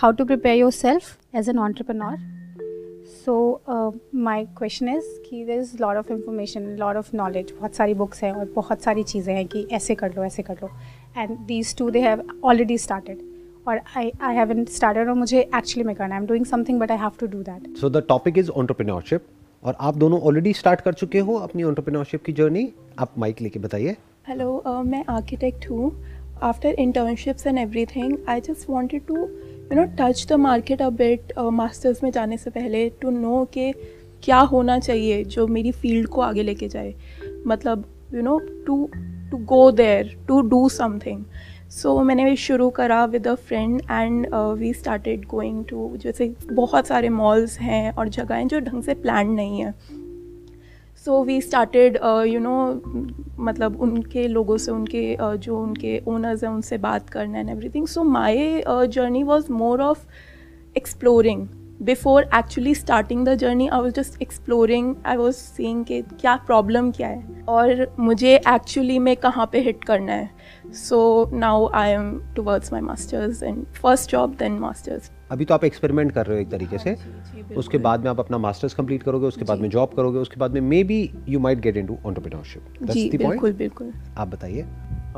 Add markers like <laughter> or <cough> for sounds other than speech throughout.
how to prepare yourself as an entrepreneur. So uh, my question is कि there is lot of information, lot of knowledge, बहुत सारी books हैं और बहुत सारी चीज़ें हैं कि ऐसे कर लो ऐसे कर लो and these two they have already started और I I haven't started और मुझे actually में करना I'm doing something but I have to do that. So the topic is entrepreneurship और आप दोनों ऑलरेडी स्टार्ट कर चुके हो अपनी entrepreneurship की जर्नी आप माइक लेके बताइए हेलो uh, मैं आर्किटेक्ट हूँ after internships and everything I just wanted to you know touch the market a bit masters में जाने से पहले टू नो कि क्या होना चाहिए जो मेरी फ़ील्ड को आगे लेके जाए। मतलब you know to to go there to do something so मैंने शुरू करा with a friend and we started going to जैसे बहुत सारे मॉल्स हैं और जगहें जो ढंग से प्लान नहीं है। So we started you know मतलब उनके लोगों से उनके uh, जो उनके ओनर्स हैं उनसे बात करना and everything so my journey was more of exploring before actually starting the journey I was just exploring I was seeing कि क्या प्रॉब्लम क्या है और मुझे एक्चुअली में कहाँ पे हिट करना है. So now I am towards my masters and first job then masters अभी तो आप एक्सपेरिमेंट कर रहे हो एक तरीके से. जी, जी, उसके बाद में आप अपना मास्टर्स कंप्लीट करोगे उसके बाद में जॉब करोगे उसके बाद में maybe you might get into entrepreneurship जी बिल्कुल बिल्कुल. आप बताइए.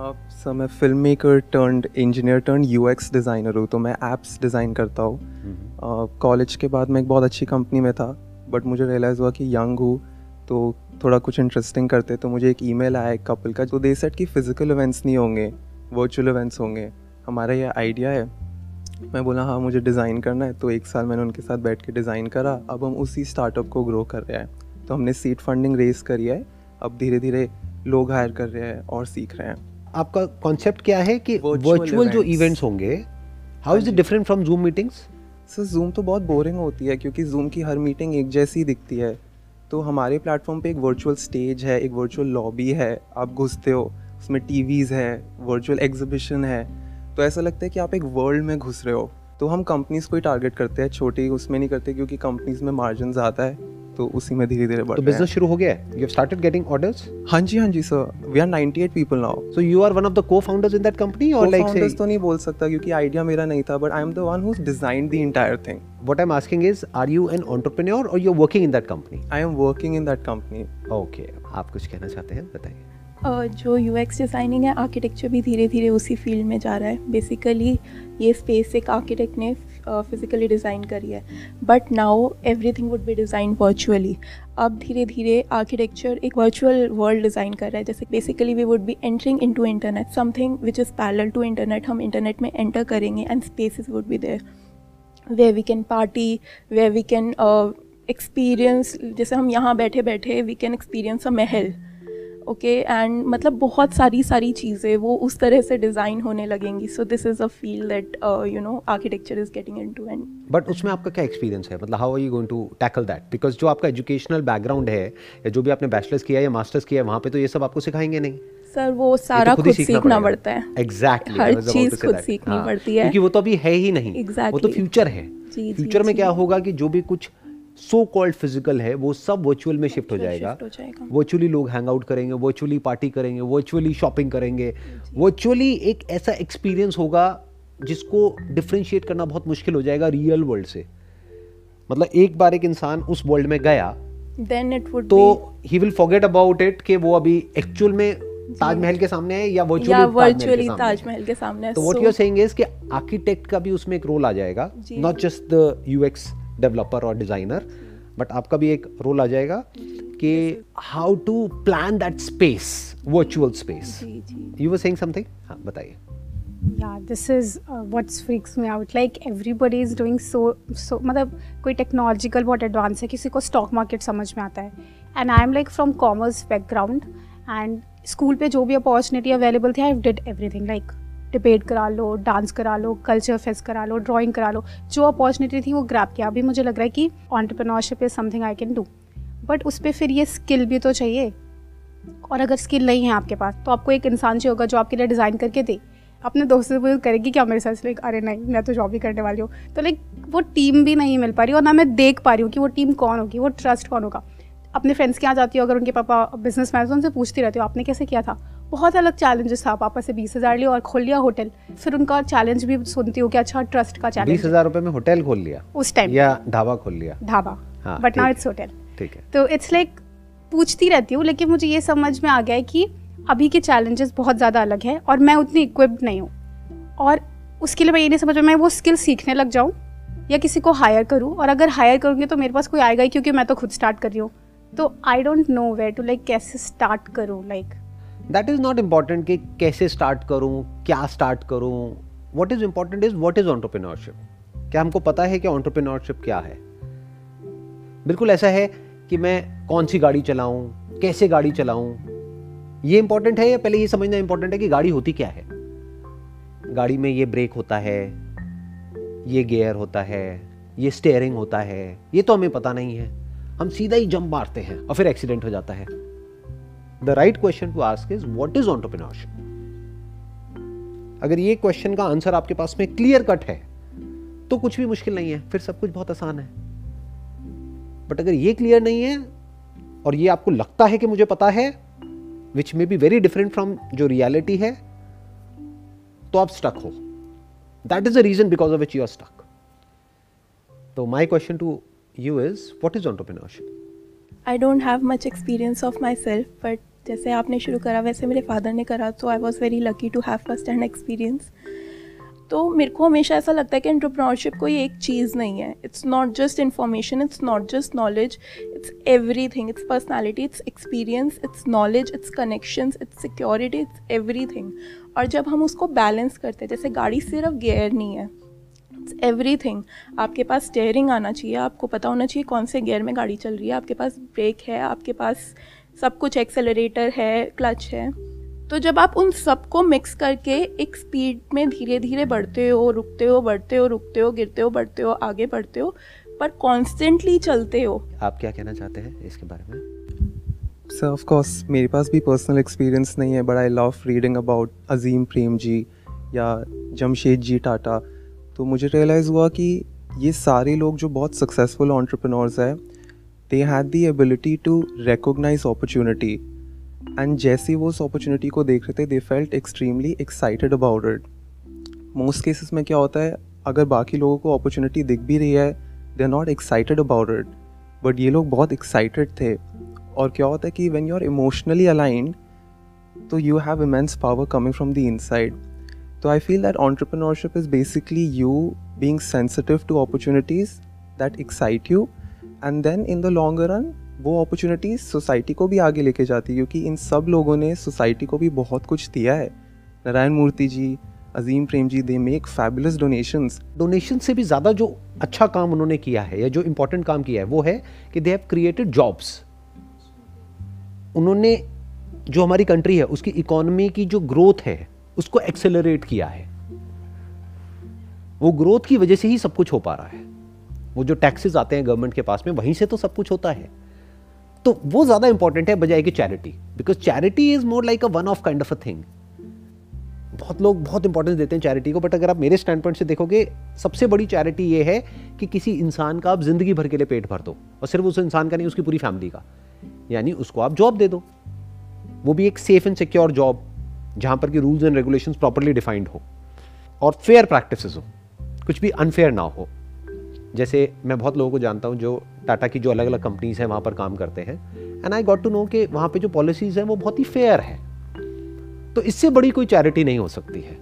सर मैं film maker turn engineer turn U X designer हूँ तो मैं ऐप्स डिज़ाइन करता हूँ। कॉलेज के बाद मैं एक बहुत अच्छी कंपनी में था बट मुझे रियलाइज़ हुआ कि यंग हूँ तो थोड़ा कुछ इंटरेस्टिंग करते तो मुझे एक ईमेल आया एक कपल का जो दे सेट कि फ़िज़िकल इवेंट्स नहीं होंगे वर्चुअल इवेंट्स होंगे। हमारा ये आइडिया है। मैं बोला हाँ मुझे डिज़ाइन करना है। तो एक साल मैंने उनके साथ बैठ के डिज़ाइन करा। अब हम उसी स्टार्टअप को ग्रो कर रहे हैं। तो हमने सीट फंडिंग रेस करी है। अब धीरे धीरे लोग हायर कर रहे हैं और सीख रहे हैं। आपका कॉन्सेप्ट क्या है कि वर्चुअल जो इवेंट्स होंगे how is it different from Zoom meetings sir Zoom तो बहुत बोरिंग होती है क्योंकि जूम की हर मीटिंग एक जैसी दिखती है। तो हमारे प्लेटफॉर्म पे एक वर्चुअल स्टेज है एक वर्चुअल लॉबी है आप घुसते हो उसमें टीवीज़ है वर्चुअल एग्जीबिशन है। तो ऐसा लगता है कि आप एक वर्ल्ड में घुस रहे हो। तो हम कंपनीज़ को ही टारगेट करते हैं छोटी उसमें नहीं करते क्योंकि कंपनीज़ में मार्जिन ज़्यादा है। तो उसी में धीरे धीरे बढ़ तो बिज़नेस शुरू हो गया है? You have started getting orders हाँ जी हाँ जी sir we are 98 people now so you are one of the co-founders in that company और लाइक से तो नहीं बोल सकता क्योंकि आइडिया मेरा नहीं था but I am the one who designed the entire thing what I am asking is are you an entrepreneur और you are working in that company I am working in that company okay आप कुछ कहना चाहते हैं? बताइए। जो U X designing है architecture भी धीरे धीरे उसी फ़ील्ड में जा रहा है. बेसिकली ये स्पेस एक आर्किटेक्ट ने फिज़िकली डिज़ाइन करी है। But now everything would be design virtually अब धीरे धीरे आर्किटेक्चर एक वर्चुअल वर्ल्ड डिज़ाइन कर रहा है। जैसे basically we would be entering into internet something which is parallel to internet हम इंटरनेट में एंटर करेंगे and spaces would be there way we can party way we can experience जैसे हम यहाँ बैठे बैठे we can experience a Mahal. Okay and मतलब बहुत सारी सारी चीज़ें वो उस तरह से डिज़ाइन होने लगेंगी। So this is a feel that you know architecture is getting into and but उसमें आपका क्या एक्सपीरियंस है? मतलब how are you going to tackle that because जो आपका एजुकेशनल बैकग्राउंड है या जो भी आपने बैचलर्स किया या मास्टर्स किया है वहाँ पे तो ये सब आपको सिखाएँगे नहीं। सर वो तो सारा तो खुद, खुद सीखना पड़ता है। एग्जैक्टली exactly, हर चीज़ खुद सीखनी हाँ, पड़ती है। क्योंकि वो तो अभी है ही नहीं। exactly. वो तो फ्यूचर है। फ्यूचर में क्या होगा कि जो भी कुछ सो कॉल्ड फ़िज़िकल है वो सब वर्चुअल में शिफ्ट हो जाएगा। वर्चुअली लोग हैंग आउट करेंगे वर्चुअली पार्टी करेंगे वर्चुअली शॉपिंग करेंगे। वर्चुअली एक ऐसा एक्सपीरियंस होगा जिसको डिफ्रेंशिएट करना बहुत मुश्किल हो जाएगा रियल वर्ल्ड से। मतलब एक बार एक इंसान उस वर्ल्ड में गया देन इट वुड तो he will forget about it कि वो अभी एक्चुअल में ताजमहल के सामने है या वर्चुअली ताजमहल के सामने तो what you are saying is कि आर्किटेक्ट का भी उसमें एक रोल आ जाएगा not just the UX developer और डिज़ाइनर बट आपका भी एक रोल आ जाएगा कि how to plan that space virtual space you were saying something हाँ बताइए. Yeah this is uh, what freaks me out. Like everybody is doing so so मतलब कोई टेक्नोलॉजिकल बहुत एडवांस है किसी को स्टॉक मार्केट समझ में आता है. And I am like from commerce background and school पे जो भी अपॉर्चुनिटी अवेलेबल थी I did everything like debate करा लो, डांस करा लो कल्चर फेस्ट करा लो ड्राइंग करा लो, जो अपॉर्चुनिटी थी वो ग्रैप किया। अभी मुझे लग रहा है कि entrepreneurship is something I can do but उस पर फिर ये स्किल भी तो चाहिए। और अगर स्किल नहीं है आपके पास तो आपको एक इंसान चाहिए होगा जो आपके लिए डिज़ाइन करके दे। अपने दोस्तों से करेगी क्या मेरे साथ लाइक अरे नहीं, मैं तो जॉब ही करने वाली हूँ। तो लाइक वो टीम भी नहीं मिल पा रही और ना मैं देख पा रही हूँ कि वो टीम कौन होगी, वो ट्रस्ट कौन होगा। अपने फ्रेंड्स के यहाँ जाती हो, अगर उनके पापा बिज़नेस मैन तो उनसे पूछती रहती हो, आपने कैसे किया था? बहुत अलग चैलेंजेस था। पापा से बीस हज़ार लिया और खोल लिया होटल। फिर उनका चैलेंज भी सुनती हूँ कि अच्छा ट्रस्ट का चैलेंज बीस हज़ार रुपये में होटल खोल लिया उस टाइम या ढाबा खोल लिया? Dhaba. But now it's hotel ठीक है। तो इट्स लाइक पूछती रहती हूँ लेकिन मुझे ये समझ में आ गया है कि अभी के चैलेंजेस बहुत ज़्यादा अलग है और मैं उतनी इक्विप्ड नहीं हूँ। और उसके लिए मैं ये नहीं समझ मैं वो स्किल सीखने लग जाऊँ या किसी को हायर करूँ। और अगर हायर करूँगी तो मेरे पास कोई आएगा ही क्योंकि मैं तो खुद स्टार्ट कर रही हूँ। तो I don't know where to like कैसे स्टार्ट करूँ like that is not important कि कैसे स्टार्ट करूँ, क्या स्टार्ट करूँ। What is important is what is entrepreneurship क्या हमको पता है कि ऑन्टरप्रिनोरशिप क्या है? बिल्कुल ऐसा है कि मैं कौन सी गाड़ी चलाऊं, कैसे गाड़ी चलाऊं। ये इंपॉर्टेंट है या पहले ये समझना इंपॉर्टेंट है कि गाड़ी होती क्या है? गाड़ी में ये ब्रेक होता है, ये गियर होता है, ये स्टेयरिंग होता है, ये तो हमें पता नहीं है। हम सीधा ही जंप मारते हैं और फिर एक्सीडेंट हो जाता है। The right question to ask is what is entrepreneurship अगर ये क्वेश्चन का आंसर आपके पास में क्लियर कट है तो कुछ भी मुश्किल नहीं है, फिर सब कुछ बहुत आसान है। बट अगर ये क्लियर नहीं है, और ये आपको लगता है कि मुझे पता है which may be very different from जो रियलिटी है तो आप स्टक हो। That is the reason because of which you are stuck तो my question too is what is entrepreneurship I don't have much experience of myself but जैसे आपने शुरू करा, वैसे मेरे फादर ने करा तो I was very lucky to have first hand experience तो मेरे को हमेशा ऐसा लगता है कि एंटरप्रेन्योरशिप कोई एक चीज़ नहीं है। It's not just information it's not just knowledge it's everything it's personality it's experience it's knowledge it's connections it's security it's everything और जब हम उसको बैलेंस करते हैं, जैसे गाड़ी सिर्फ़ गेयर नहीं है इट्स एवरी थिंग आपके पास स्टेयरिंग आना चाहिए, आपको पता होना चाहिए कौन से गेयर में गाड़ी चल रही है, आपके पास ब्रेक है, आपके पास सब कुछ एक्सेलरेटर है क्लच है। तो जब आप उन सबको मिक्स करके एक स्पीड में धीरे धीरे बढ़ते हो रुकते हो बढ़ते हो रुकते हो गिरते हो बढ़ते हो आगे बढ़ते हो पर कॉन्स्टेंटली चलते हो। आप क्या कहना चाहते हैं इसके बारे में? सर ऑफ़ कोर्स मेरे पास भी पर्सनल एक्सपीरियंस नहीं है but I love reading about Azim Prem ji या जमशेद जी टाटा तो मुझे रियलाइज़ हुआ कि ये सारे लोग जो बहुत सक्सेसफुल ऑन्टरप्रनोर्स हैं they had the ability to recognise opportunity and जैसे वो उस अपॉर्चुनिटी को देख रहे थे they felt extremely excited about it most cases में क्या होता है, अगर बाकी लोगों को अपॉर्चुनिटी दिख भी रही है they are not excited about it but ये लोग बहुत एक्साइटेड थे. और क्या होता है कि when you are emotionally aligned तो you have immense power coming from the inside तो I feel that entrepreneurship is basically you being sensitive to opportunities that excite you and then in the long run वो opportunity society को भी आगे लेके जाती है, क्योंकि इन सब लोगों ने सोसाइटी को भी बहुत कुछ दिया है। Narayan Murthy ji, Azim Prem ji they make fabulous donations donation से भी ज़्यादा जो अच्छा काम उन्होंने किया है, या जो इम्पोर्टेंट काम किया है, वो है कि दे हैव क्रिएटेड जॉब्स उन्होंने जो हमारी कंट्री है, उसकी इकोनॉमी की जो ग्रोथ है, उसको एक्सेलरेट किया है। वो ग्रोथ की वजह से ही सब कुछ हो पा रहा है। वो जो टैक्सेस आते हैं गवर्नमेंट के पास में, वहीं से तो सब कुछ होता है। तो वो ज़्यादा इंपॉर्टेंट है, बजाय कि charity because charity is more like a one off kind of a thing बहुत लोग बहुत इंपॉर्टेंस देते हैं चैरिटी को बट अगर आप मेरे स्टैंड पॉइंट से देखोगे, सबसे बड़ी चैरिटी ये है कि किसी इंसान का आप ज़िंदगी भर के लिए पेट भर दो। और सिर्फ़ उस इंसान का नहीं, उसकी पूरी फैमिली का। यानी उसको आप जॉब दे दो। वो भी एक सेफ़ एंड सिक्योर जॉब जहाँ पर कि rules and regulations properly defined हो। और फेयर प्रैक्टिस हो। कुछ भी अनफेयर ना हो। जैसे मैं बहुत लोगों को जानता हूँ जो टाटा की जो अलग अलग कंपनीज़ हैं, वहाँ पर काम करते हैं। And I got to know कि वहाँ पे जो पॉलिसीज़ हैं, वो बहुत ही फेयर है। तो इससे बड़ी कोई चैरिटी नहीं हो सकती है।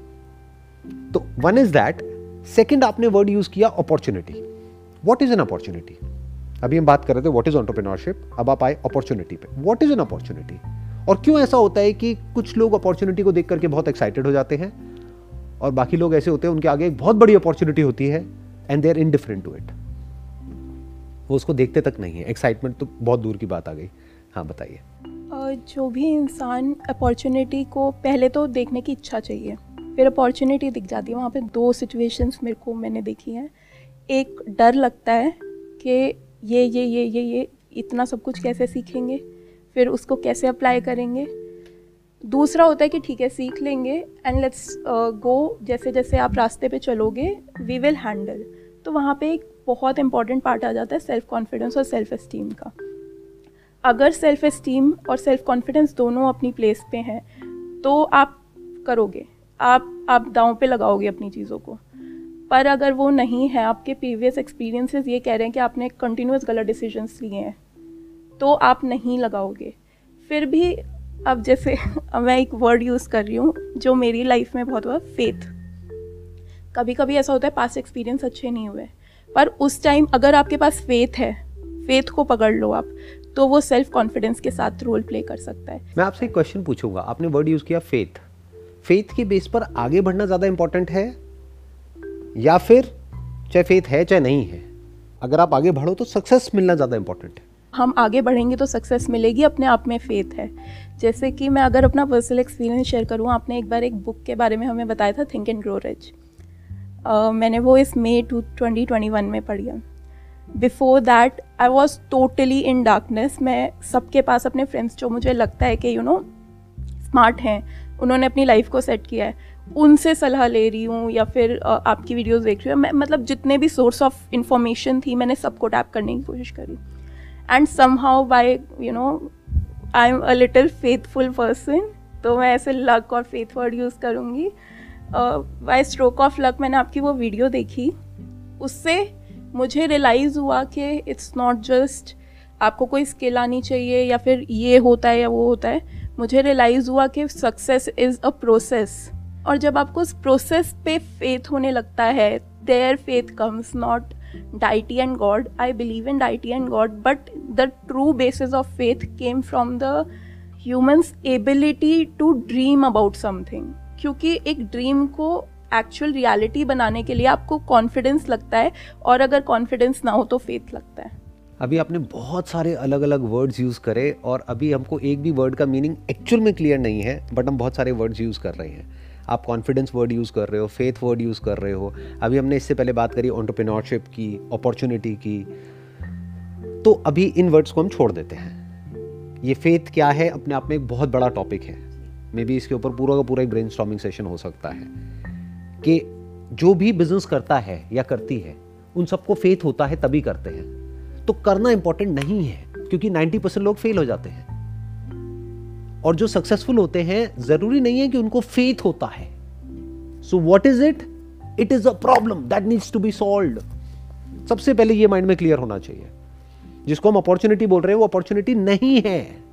तो वन इज़ दैट सेकेंड आपने वर्ड यूज़ किया opportunity what is an opportunity अभी हम बात कर रहे थे वॉट इज़ ऑन्टरप्रीनोरशिप अब आप आए अपॉर्चुनिटी पे। वॉट इज़ एन अपॉर्चुनिटी और क्यों ऐसा होता है कि कुछ लोग अपॉर्चुनिटी को देख करके बहुत एक्साइटेड हो जाते हैं? और बाकी लोग ऐसे होते हैं, उनके आगे एक बहुत बड़ी अपॉर्चुनिटी होती है। And they are indifferent to it वो उसको देखते तक नहीं है। एक्साइटमेंट तो बहुत दूर की बात आ गई। हाँ बताइए। जो भी इंसान अपॉर्चुनिटी को पहले तो देखने की इच्छा चाहिए, फिर अपॉर्चुनिटी दिख जाती है। वहाँ पे दो सिचुएशंस मेरे को मैंने देखी हैं। एक, डर लगता है कि ये ये ये ये ये, इतना सब कुछ कैसे सीखेंगे, फिर उसको कैसे अप्लाई करेंगे। दूसरा होता है कि ठीक है, सीख लेंगे एंड लेट्स गो जैसे जैसे आप रास्ते पे चलोगे वी विल हैंडल तो वहाँ पे एक बहुत इंपॉर्टेंट पार्ट आ जाता है सेल्फ कॉन्फिडेंस और सेल्फ इस्टीम का। अगर सेल्फ इस्टीम और सेल्फ कॉन्फिडेंस दोनों अपनी प्लेस पे हैं तो आप करोगे। आप आप दांव पे लगाओगे अपनी चीज़ों को। पर अगर वो नहीं है, आपके प्रीवियस एक्सपीरियंसेस ये कह रहे हैं कि आपने कंटिन्यूस गलत डिसीजंस लिए हैं तो आप नहीं लगाओगे। फिर भी, अब जैसे, <laughs> मैं एक वर्ड यूज़ कर रही हूँ, जो मेरी लाइफ में बहुत हुआ फेथ कभी कभी ऐसा होता है पास एक्सपीरियंस अच्छे नहीं हुए। पर उस टाइम अगर आपके पास फेथ है फेथ को पकड़ लो आप तो वो सेल्फ कॉन्फिडेंस के साथ रोल प्ले कर सकता है। मैं आपसे एक क्वेश्चन पूछूँगा। आपने वर्ड यूज़ किया फेथ फेथ के बेस पर आगे बढ़ना ज़्यादा इंपॉर्टेंट है? या फिर चाहे फेथ है चाहे नहीं है अगर आप आगे बढ़ो तो सक्सेस मिलना ज़्यादा इंपॉर्टेंट है? हम आगे बढ़ेंगे तो सक्सेस मिलेगी अपने आप में फेथ है। जैसे कि मैं अगर अपना पर्सनल एक्सपीरियंस शेयर करूँ आपने एक बार एक बुक के बारे में हमें बताया था थिंक एंड ग्रो रिच मैंने वो इस May two, twenty twenty one में पढ़ी before that I was totally in darkness मैं सबके पास अपने फ्रेंड्स जो मुझे लगता है कि यू नो स्मार्ट हैं, उन्होंने अपनी लाइफ को सेट किया है। उनसे सलाह ले रही हूँ या फिर आपकी वीडियोस देख रही हूँ। मैं मतलब जितने भी सोर्स ऑफ़ इंफॉर्मेशन थी, मैंने सबको टैप करने की कोशिश करी। And somehow by you know I am a little faithful person तो मैं ऐसे लक और फेथ वर्ड यूज़ करूँगी। बाय स्ट्रोक ऑफ़ लक मैंने आपकी वो वीडियो देखी। उससे मुझे रियलाइज़ हुआ कि इट्स नॉट जस्ट आपको कोई स्किल आनी चाहिए या फिर ये होता है या वो होता है। मुझे रियलाइज़ हुआ कि सक्सेस इज़ अ प्रोसेस और जब आपको उस प्रोसेस पे फेथ होने लगता है there faith comes not deity and god I believe in deity and god but the true basis of faith came from the humans ability to dream about something क्योंकि एक ड्रीम को actual reality बनाने के लिए आपको confidence लगता है और अगर कॉन्फिडेंस ना हो तो फेथ लगता है। अभी आपने बहुत सारे अलग अलग वर्ड्स यूज़ करे और अभी हमको एक भी वर्ड का मीनिंग एक्चुअल में क्लियर नहीं है बट हम बहुत सारे वर्ड्स यूज़ कर रहे हैं। आप कॉन्फिडेंस वर्ड यूज़ कर रहे हो फेथ वर्ड यूज़ कर रहे हो। अभी हमने इससे पहले बात करी ऑन्टरप्रिनोरशिप की अपॉर्चुनिटी की। तो अभी इन वर्ड्स को हम छोड़ देते हैं। ये फेथ क्या है? अपने आप में एक बहुत बड़ा टॉपिक है। मे बी इसके ऊपर पूरा का पूरा एक ब्रेन सेशन हो सकता है। कि जो भी बिज़नेस करता है या करती है, उन सबको फेथ होता है तभी करते हैं। तो करना इंपॉर्टेंट नहीं है, क्योंकि 90 परसेंट लोग फेल हो जाते हैं। और जो सक्सेसफुल होते हैं, ज़रूरी नहीं है कि उनको फेथ होता है। So what is it it is a problem that needs to be solve सबसे पहले ये माइंड में क्लियर होना चाहिए। जिसको हम अपॉर्चुनिटी बोल रहे हैं, वो अपॉर्चुनिटी नहीं है।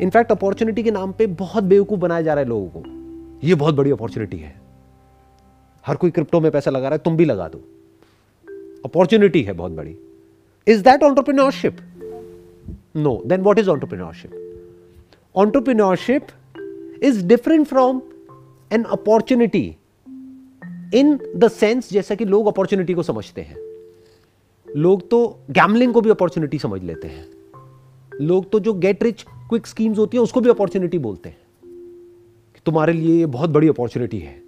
इनफैक्ट अपॉर्चुनिटी के नाम पे बहुत बेवकूफ़ बनाया जा रहा है लोगों को। ये बहुत बड़ी अपॉर्चुनिटी है। हर कोई क्रिप्टो में पैसा लगा रहा है, तुम भी लगा दो। अपॉर्चुनिटी है बहुत बड़ी। Is that entrepreneurship no then what is entrepreneurship entrepreneurship is different from an opportunity in the sense जैसा कि लोग अपॉर्चुनिटी को समझते हैं। लोग तो गैमलिंग को भी अपॉर्चुनिटी समझ लेते हैं। लोग तो जो गेट रिच क्विक स्कीम्स होती है, उसको भी अपॉर्चुनिटी बोलते हैं कि तुम्हारे लिए ये बहुत बड़ी अपॉर्चुनिटी है।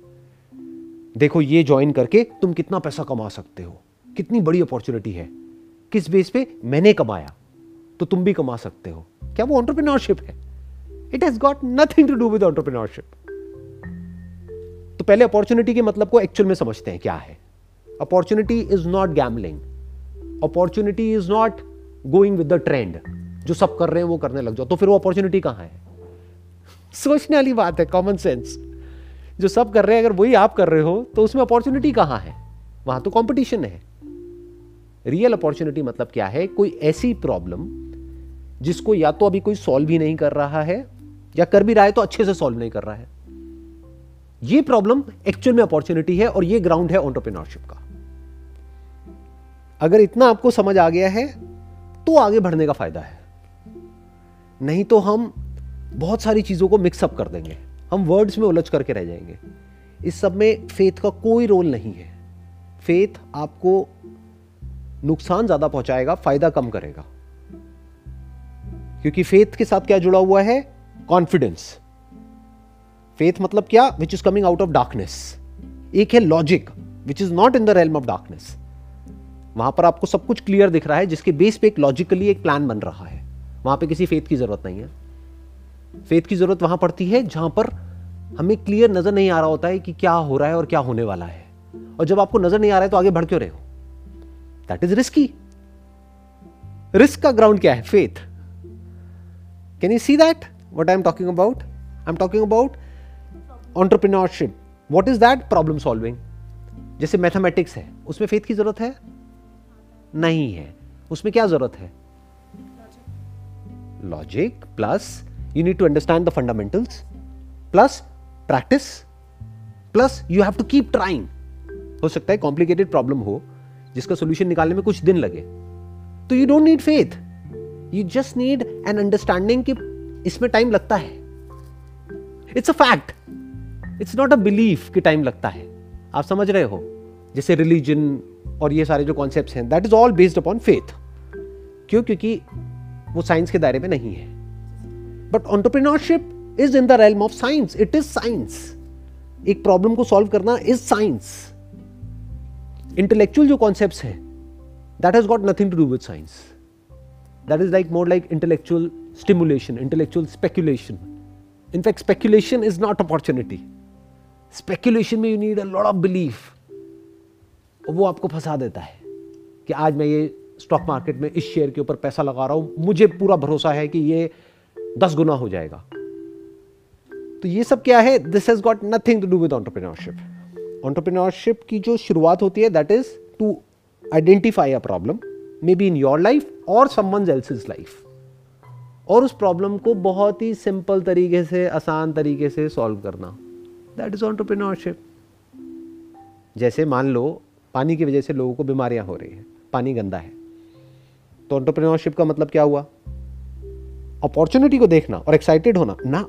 देखो, ये ज्वाइन करके तुम कितना पैसा कमा सकते हो, कितनी बड़ी अपॉर्चुनिटी है, किस बेस पे मैंने कमाया तो तुम भी कमा सकते हो। क्या वो ऑन्टरप्रिनोरशिप है? It has got nothing to do with entrepreneurship तो पहले अपॉर्चुनिटी के मतलब को एक्चुअल में समझते हैं, क्या है। Opportunity is not gambling opportunity is not going with the trend जो सब कर रहे हैं, वो करने लग जाओ। तो फिर वो अपॉर्चुनिटी कहाँ है? सोचने वाली बात है कॉमन सेंस जो सब कर रहे हैं, अगर वही आप कर रहे हो तो उसमें अपॉर्चुनिटी कहाँ है? वहाँ तो कंपटीशन है। रियल अपॉर्चुनिटी मतलब क्या है? कोई ऐसी प्रॉब्लम जिसको या तो अभी कोई सॉल्व ही नहीं कर रहा है, या कर भी रहा है तो अच्छे से सॉल्व नहीं कर रहा है। ये प्रॉब्लम एक्चुअल में अपॉर्चुनिटी है, और ये ग्राउंड है ऑन्टरप्रिनोरशिप का। अगर इतना आपको समझ आ गया है तो आगे बढ़ने का फ़ायदा है। नहीं तो हम बहुत सारी चीज़ों को मिक्सअप कर देंगे। हम वर्ड्स में उलझ करके रह जाएँगे। इस सब में फेथ का कोई रोल नहीं है। फेथ आपको नुकसान ज़्यादा पहुंचाएगा, फ़ायदा कम करेगा। क्योंकि फेथ के साथ क्या जुड़ा हुआ है? कॉन्फिडेंस फेथ मतलब क्या? Which is coming out of darkness एक है logic which is not in the realm of darkness वहाँ पर आपको सब कुछ क्लियर दिख रहा है, जिसके बेस पे एक लॉजिकली एक प्लान बन रहा है। वहाँ पे किसी फेथ की ज़रूरत नहीं है। फेथ की ज़रूरत वहाँ पड़ती है जहाँ पर हमें क्लियर नज़र नहीं आ रहा होता है कि क्या हो रहा है और क्या होने वाला है। और जब आपको नज़र नहीं आ रहा है तो आगे बढ़ क्यों रहे हो? दैट इज़ रिस्की रिस्क का ग्राउंड क्या है? Faith can you see that what I'm talking about? I am talking about entrepreneurship what is that problem solving जैसे मैथमेटिक्स है, उसमें फेथ की ज़रूरत है? नहीं है। उसमें क्या ज़रूरत है? Logic plus you need to understand the fundamentals plus practice plus you have to keep trying हो सकता है कॉम्प्लिकेटेड प्रॉब्लम हो, जिसका सोल्यूशन निकालने में कुछ दिन लगे। तो you don't need faith you just need an understanding कि इसमें टाइम लगता है। It's a fact it's not a belief कि टाइम लगता है। आप समझ रहे हो? जैसे रिलीजन और ये सारे जो कॉन्सेप्ट हैं that is all based upon faith क्यों? क्योंकि वो साइंस के दायरे में नहीं है। But entrepreneurship is in the realm of science it is science एक प्रॉब्लम को सॉल्व करना इज़ साइंस इंटेलेक्चुअल जो कॉन्सेप्ट है that has got nothing to do with science that is like more like intellectual stimulation intellectual speculation in fact speculation is not opportunity speculation में you need a lot of belief वो आपको फंसा देता है कि आज मैं ये स्टॉक मार्केट में इस शेयर के ऊपर पैसा लगा रहा हूँ। मुझे पूरा भरोसा है कि ये दस गुना हो जाएगा। तो ये सब क्या है? This has got nothing to do with entrepreneurship entrepreneurship की जो शुरुआत होती है that is to identify a problem may be in your life और समवन एल्स लाइफ और उस प्रॉब्लम को बहुत ही सिंपल तरीके से, आसान तरीके से सॉल्व करना। दैट इज़ ऑन्टरप्रिनोरशिप जैसे मान लो, पानी की वजह से लोगों को बीमारियाँ हो रही हैं। पानी गंदा है। तो ऑन्टरप्रिनोरशिप का मतलब क्या हुआ? अपॉर्चुनिटी को देखना और एक्साइटेड होना। ना।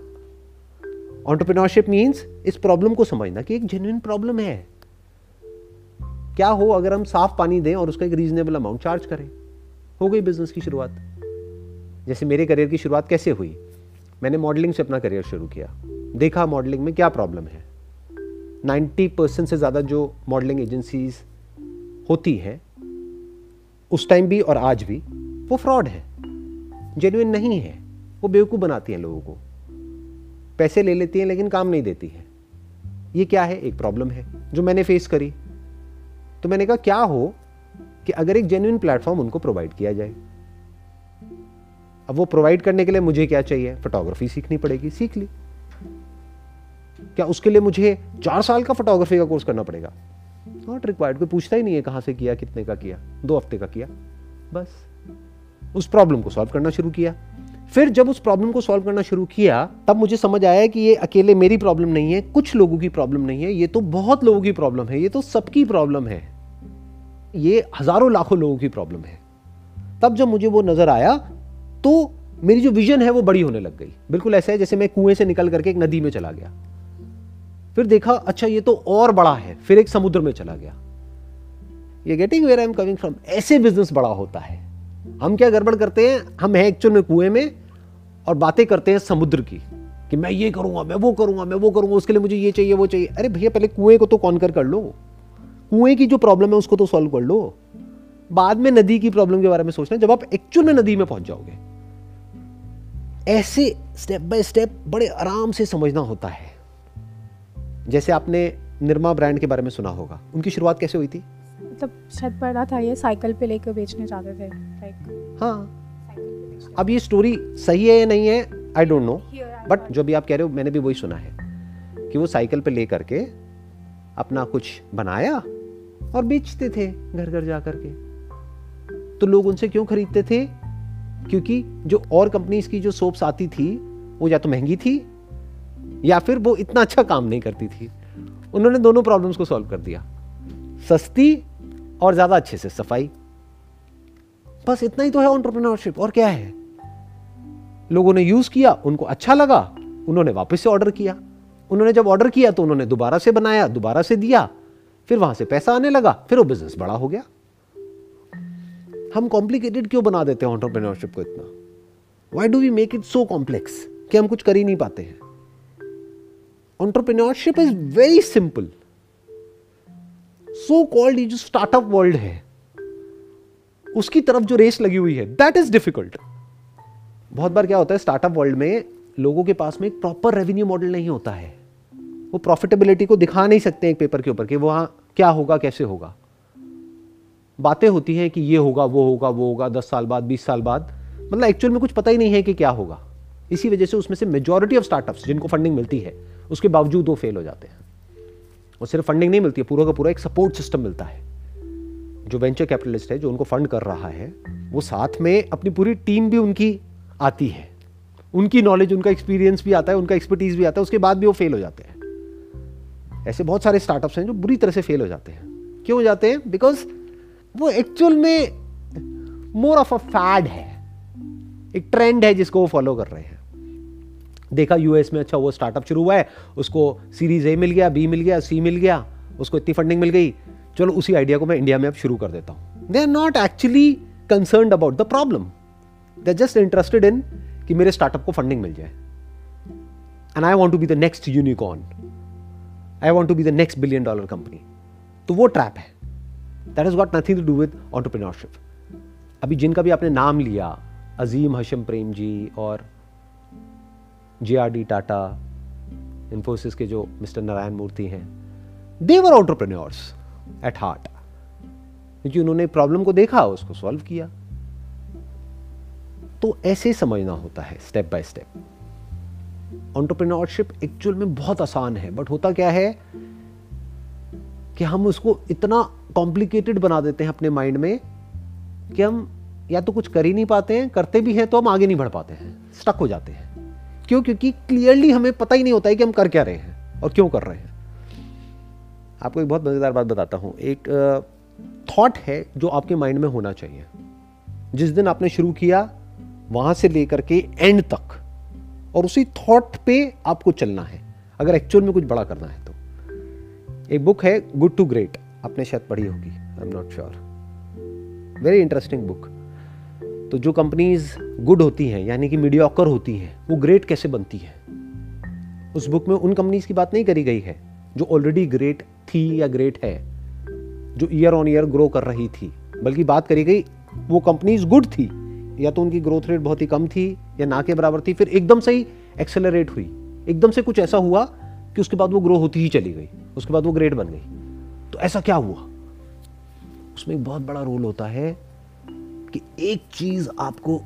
ऑन्टरप्रिनोरशिप मीन्स इस प्रॉब्लम को समझना कि एक जेन्युइन प्रॉब्लम है। क्या हो अगर हम साफ़ पानी दें और उसका एक रीजनेबल अमाउंट चार्ज करें? हो गई बिज़नेस की शुरुआत। जैसे मेरे करियर की शुरुआत कैसे हुई? मैंने मॉडलिंग से अपना करियर शुरू किया। देखा मॉडलिंग में क्या प्रॉब्लम है। 90 परसेंट से ज़्यादा जो मॉडलिंग एजेंसीज होती हैं उस टाइम भी और आज भी, वो फ्रॉड है जेन्युइन नहीं है, वो बेवकूफ़ बनाती हैं लोगों को। पैसे ले लेती हैं लेकिन काम नहीं देती है। ये क्या है? एक प्रॉब्लम है, जो मैंने फेस करी। तो मैंने कहा, क्या हो कि अगर एक जेन्युइन प्लेटफॉर्म उनको प्रोवाइड किया जाए? अब वो प्रोवाइड करने के लिए मुझे क्या चाहिए? फोटोग्राफी सीखनी पड़ेगी, सीख ली। क्या उसके लिए मुझे चार साल का फोटोग्राफी का कोर्स करना पड़ेगा? नॉट रिक्वायर्ड कोई पूछता ही नहीं है कहाँ से किया, कितने का किया, दो हफ़्ते का किया, बस। उस प्रॉब्लम को सॉल्व करना शुरू किया। फिर जब उस प्रॉब्लम को सॉल्व करना शुरू किया, तब मुझे समझ आया कि ये अकेले मेरी प्रॉब्लम नहीं है, कुछ लोगों की प्रॉब्लम नहीं है, ये तो बहुत लोगों की प्रॉब्लम है, ये तो सबकी प्रॉब्लम है। ये हज़ारों लाखों लोगों की प्रॉब्लम है। तब जब मुझे वो नज़र आया तो मेरी जो विजन है वो बड़ी होने लग गई। बिल्कुल ऐसा है जैसे मैं कुएँ से निकल करके एक नदी में चला गया। फिर देखा अच्छा ये तो और बड़ा है। फिर एक समुद्र में चला गया। ये getting where I am coming from ऐसे बिज़नेस बड़ा होता है। हम क्या गड़बड़ करते हैं? हम है एक्चुअल में कुएँ में और बातें करते हैं समुद्र की कि मैं ये करूँगा, मैं वो करूँगा, मैं वो करूँगा, उसके लिए मुझे ये चाहिए, वो चाहिए। अरे भैया, पहले कुएँ को तो कॉन्कर कर लो। कुएँ की जो प्रॉब्लम है उसको तो सॉल्व कर लो। बाद में नदी की प्रॉब्लम के बारे में सोचना, जब आप एक्चुअल में नदी में पहुँच जाओगे। ऐसे स्टेप बाय स्टेप बड़े आराम से समझना होता है। जैसे आपने निर्मा ब्रांड के बारे में सुना होगा। उनकी शुरुआत कैसे हुई थी? मतलब शायद पढ़ा था ये साइकिल पे लेकर बेचने जाते थे लाइक हाँ। अब ये स्टोरी सही है या नहीं है? आई डोंट नो बट जो भी आप कह रहे हो मैंने भी वही सुना है कि वो साइकिल पे ले करके अपना कुछ बनाया और बेचते थे घर घर जा करके तो लोग उनसे क्यों खरीदते थे? क्योंकि जो और कंपनीज़ की जो सोप्स आती थी वो या तो महँगी थी या फिर वो इतना अच्छा काम नहीं करती थी। उन्होंने दोनों प्रॉब्लम्स को सॉल्व कर दिया। सस्ती और ज़्यादा अच्छे से, सफ़ाई। बस इतना ही तो है ऑन्टरप्रिनोरशिप और क्या है? लोगों ने यूज़ किया, उनको अच्छा लगा, उन्होंने वापस से ऑर्डर किया। उन्होंने जब ऑर्डर किया तो उन्होंने दोबारा से बनाया, दोबारा से दिया। फिर वहाँ से पैसा आने लगा, फिर वो बिज़नेस बड़ा हो गया। हम कॉम्प्लिकेटेड क्यों बना देते हैं ऑन्टरप्रिनोरशिप को इतना? Why do we make it so complex कि हम कुछ कर ही नहीं पाते हैं? Entrepreneurship is very simple so called ये जो स्टार्टअप वर्ल्ड है, उसकी तरफ़ जो रेस लगी हुई है दैट इज़ डिफ़िकल्ट बहुत बार क्या होता है स्टार्टअप वर्ल्ड में लोगों के पास में एक प्रॉपर रेवेन्यू मॉडल नहीं होता है। वो प्रॉफिटेबिलिटी को दिखा नहीं सकते एक पेपर के ऊपर कि वहाँ क्या होगा, कैसे होगा। बातें होती हैं कि ये होगा, वो होगा वो होगा, दस साल बाद, बीस साल बाद। मतलब एक्चुअल में कुछ पता ही नहीं है कि क्या होगा। इसी वजह से उसमें से मेजोरिटी ऑफ़ स्टार्टअप्स जिनको फंडिंग मिलती है उसके बावजूद वो फेल हो जाते हैं। और सिर्फ़ फंडिंग नहीं मिलती है, पूरा का पूरा एक सपोर्ट सिस्टम मिलता है। जो वेंचर कैपिटलिस्ट है, जो उनको फंड कर रहा है, वो साथ में अपनी पूरी टीम भी उनकी आती है। उनकी नॉलेज उनका एक्सपीरियंस भी आता है, उनका एक्सपर्टीज भी आता है, उसके बाद भी वो फेल हो जाते हैं। ऐसे बहुत सारे स्टार्टअप्स हैं जो बुरी तरह से फेल हो जाते हैं। क्यों हो जाते हैं? बिकॉज़ वो एक्चुअल में मोर ऑफ़ अ फैड है। एक ट्रेंड है जिसको वो फॉलो कर रहे हैं। देखा यूएस में अच्छा वो स्टार्टअप शुरू हुआ है, उसको सीरीज़ ए मिल गया बी मिल गया सी मिल गया, उसको इतनी फंडिंग मिल गई। चलो उसी आइडिया को मैं इंडिया में अब शुरू कर देता हूँ। They are not actually concern about the problem they are just interested in कि मेरे स्टार्टअप को फंडिंग मिल जाए। And I want to be the next unicorn I want to be the next billion dollar company तो वो trap है। That is got nothing to do with entrepreneurship अभी जिनका भी आपने नाम लिया, अजीम हशम प्रेम जी और J R D Tata Infosys के जो मिस्टर नारायण मूर्ति हैं देवर ऑन्टरप्रेन्योर्स एट हार्ट क्योंकि उन्होंने प्रॉब्लम को देखा, उसको सॉल्व किया। तो ऐसे समझना होता है step by step entrepreneurship actual में बहुत आसान है बट होता क्या है कि हम उसको इतना कॉम्प्लिकेटेड बना देते हैं अपने माइंड में कि हम या तो कुछ कर ही नहीं पाते हैं, करते भी हैं तो हम आगे नहीं बढ़ पाते हैं स्टक हो जाते हैं। क्यों? क्योंकि क्लियरली हमें पता ही नहीं होता है कि हम कर क्या रहे हैं और क्यों कर रहे हैं। आपको एक बहुत मज़ेदार बात बताता हूँ। एक थॉट है जो आपके माइंड में होना चाहिए। जिस दिन आपने शुरू किया, वहाँ से लेकर के एंड तक, और उसी थॉट पे आपको चलना है। अगर एक्चुअल में कुछ बड़ा करना है तो। एक बुक है गुड टू ग्रेट आपने शायद पढ़ी होगी I am not sure very interesting book तो जो कंपनीज़ गुड होती हैं, यानी कि मीडियोकर होती हैं, वो ग्रेट कैसे बनती है? उस बुक में उन कंपनीज़ की बात नहीं करी गई है, जो ऑलरेडी ग्रेट थी या ग्रेट है, जो ईयर ऑन ईयर ग्रो कर रही थी, बल्कि बात करी गई, वो कंपनीज़ गुड थी, या तो उनकी ग्रोथ रेट बहुत ही कम थी, या ना के बराबर थी, फिर एकदम से ही एक्सेलरेट हुई। एकदम से कुछ ऐसा हुआ कि उसके बाद वो ग्रो होती ही चली गई, उसके बाद वो ग्रेट बन गई। तो ऐसा क्या हुआ? उसमें एक बहुत बड़ा रोल होता है कि एक चीज़ आपको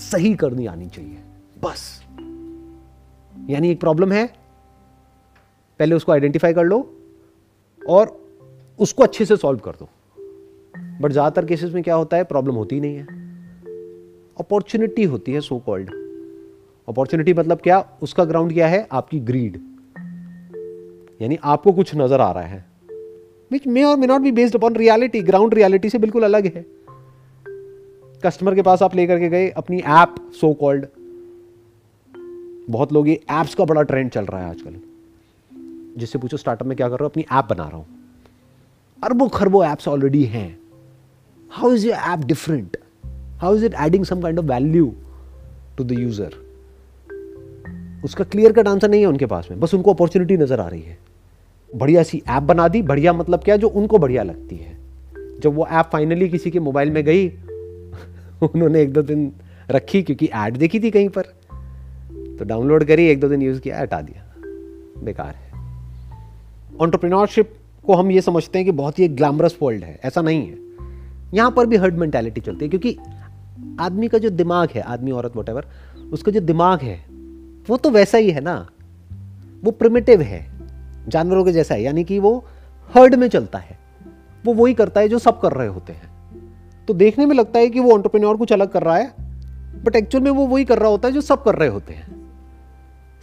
सही करनी आनी चाहिए। बस। यानी एक प्रॉब्लम है, पहले उसको आइडेंटिफाई कर लो और उसको अच्छे से सॉल्व कर दो। बट ज़्यादातर केसेस में क्या होता है प्रॉब्लम होती नहीं है। अपॉर्चुनिटी होती है सो कॉल्ड अपॉर्चुनिटी मतलब क्या? उसका ग्राउंड क्या है? आपकी ग्रीड यानी आपको कुछ नज़र आ रहा है। विच मे और may not be based upon reality ground reality से बिल्कुल अलग है। कस्टमर के पास आप लेकर के गए, अपनी ऐप सो कॉल्ड बहुत लोग ये एप्स का बड़ा ट्रेंड चल रहा है आजकल। जिससे पूछो स्टार्टअप में क्या कर रहा हूँ? अपनी ऐप बना रहा हूँ। अरबों खरबों ऐप्स ऑलरेडी हैं। How is your app different how is it adding some kind of value to the user उसका क्लियर कट आंसर नहीं है उनके पास में। बस उनको अपॉर्चुनिटी नज़र आ रही है। बढ़िया सी ऐप बना दी। बढ़िया मतलब क्या? जो उनको बढ़िया लगती है। जब वो ऐप फाइनली किसी के मोबाइल में गई <laughs> उन्होंने एक दो दिन रखी, क्योंकि ऐड देखी थी कहीं पर। तो डाउनलोड करी, एक दो दिन यूज़ किया, हटा दिया। बेकार है। ऑन्टरप्रिनोरशिप को हम ये समझते हैं कि बहुत ही ग्लैमरस वर्ल्ड है। ऐसा नहीं है। यहाँ पर भी हर्ड मेंटेलिटी चलती है, क्योंकि आदमी का जो दिमाग है, आदमी, औरत वट उसका जो दिमाग है, वो तो वैसा ही है ना। वो प्रिमेटिव है, जानवरों के जैसा है। यानी कि वो हर्ड में चलता है। वो वही करता है जो सब कर रहे होते हैं। तो देखने में लगता है कि वो ऑन्टरप्रेन्योर कुछ अलग कर रहा है बट एक्चुअल में वो वही कर रहा होता है जो सब कर रहे होते हैं।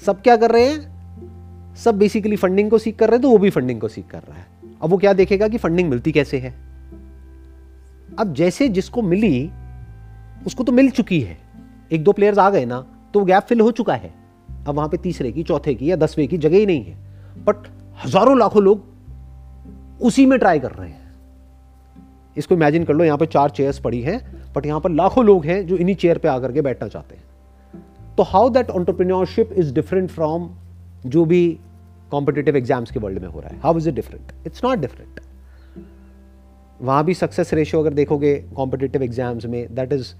सब क्या कर रहे हैं? सब बेसिकली फंडिंग को सीख कर रहे हैं तो वो भी फंडिंग को सीख कर रहा है। अब वो क्या देखेगा कि फंडिंग मिलती कैसे है? अब जैसे जिसको मिली, उसको तो मिल चुकी है। एक दो प्लेयर्स आ गए ना तो गैप फिल हो चुका है। अब वहाँ पे तीसरे की, चौथे की या दसवें की जगह ही नहीं है। बट हज़ारों लाखों लोग उसी में ट्राई कर रहे हैं। इसको इमेजिन कर लो, यहाँ पे चार चेयर्स पड़ी हैं बट यहाँ पर लाखों लोग हैं जो इन्हीं चेयर पे आकर के बैठना चाहते हैं। तो how that entrepreneurship is different from जो भी कॉम्पिटेटिव एग्ज़ाम्स के वर्ल्ड में हो रहा है? How is it different it's not different वहाँ भी सक्सेस रेशियो अगर देखोगे कॉम्पिटेटिव एग्ज़ाम्स में that is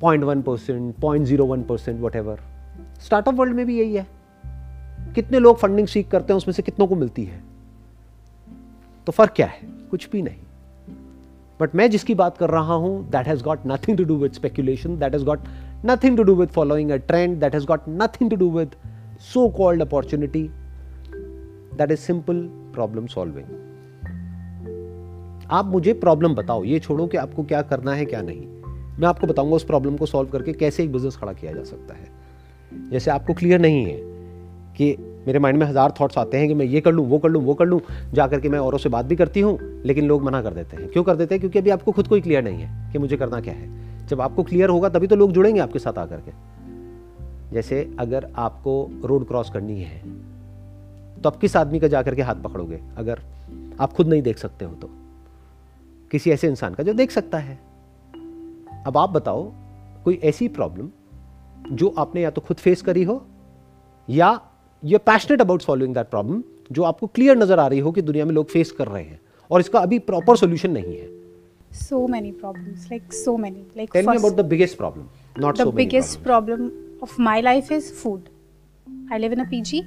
point one percent point zero one percent whatever startup world में भी यही है। कितने लोग फंडिंग सीख करते हैं, उसमें से कितनों को मिलती है? तो फ़र्क क्या है? कुछ भी नहीं। बट मैं जिसकी बात कर रहा हूँ that has got nothing to do with speculation that has got nothing to do with following a trend, that has got nothing to do with so called opportunity. That is simple problem solving. आप मुझे problem बताओ, ये छोड़ो कि आपको क्या करना है, क्या नहीं। मैं आपको बताऊँगा उस प्रॉब्लम को सॉल्व करके कैसे एक बिज़नेस खड़ा किया जा सकता है। जैसे आपको क्लियर नहीं है कि मेरे माइंड में हज़ार थॉट्स आते हैं कि मैं ये कर लूँ, वो कर लूँ, वो कर लूँ, जा करके मैं औरों से बात भी करती हूँ, लेकिन लोग मना कर देते हैं। क्यों कर देते हैं? क्योंकि अभी आपको खुद को ही क्लियर नहीं है कि मुझे करना क्या है। जब आपको क्लियर होगा, तभी तो लोग जुड़ेंगे आपके साथ आकर के। जैसे अगर आपको रोड क्रॉस करनी है तो आप किस आदमी का जाकर के हाथ पकड़ोगे? अगर आप खुद नहीं देख सकते हो तो। किसी ऐसे इंसान का जो देख सकता है। अब आप बताओ, कोई ऐसी प्रॉब्लम जो आपने या तो खुद फेस करी हो, या you are passionate about solving that problem जो आपको क्लियर नज़र आ रही हो कि दुनिया में लोग फेस कर रहे हैं और इसका अभी प्रॉपर सोल्यूशन नहीं है। So many problems like so many like tell about the biggest problem not the biggest problem of my life is food I live in a PG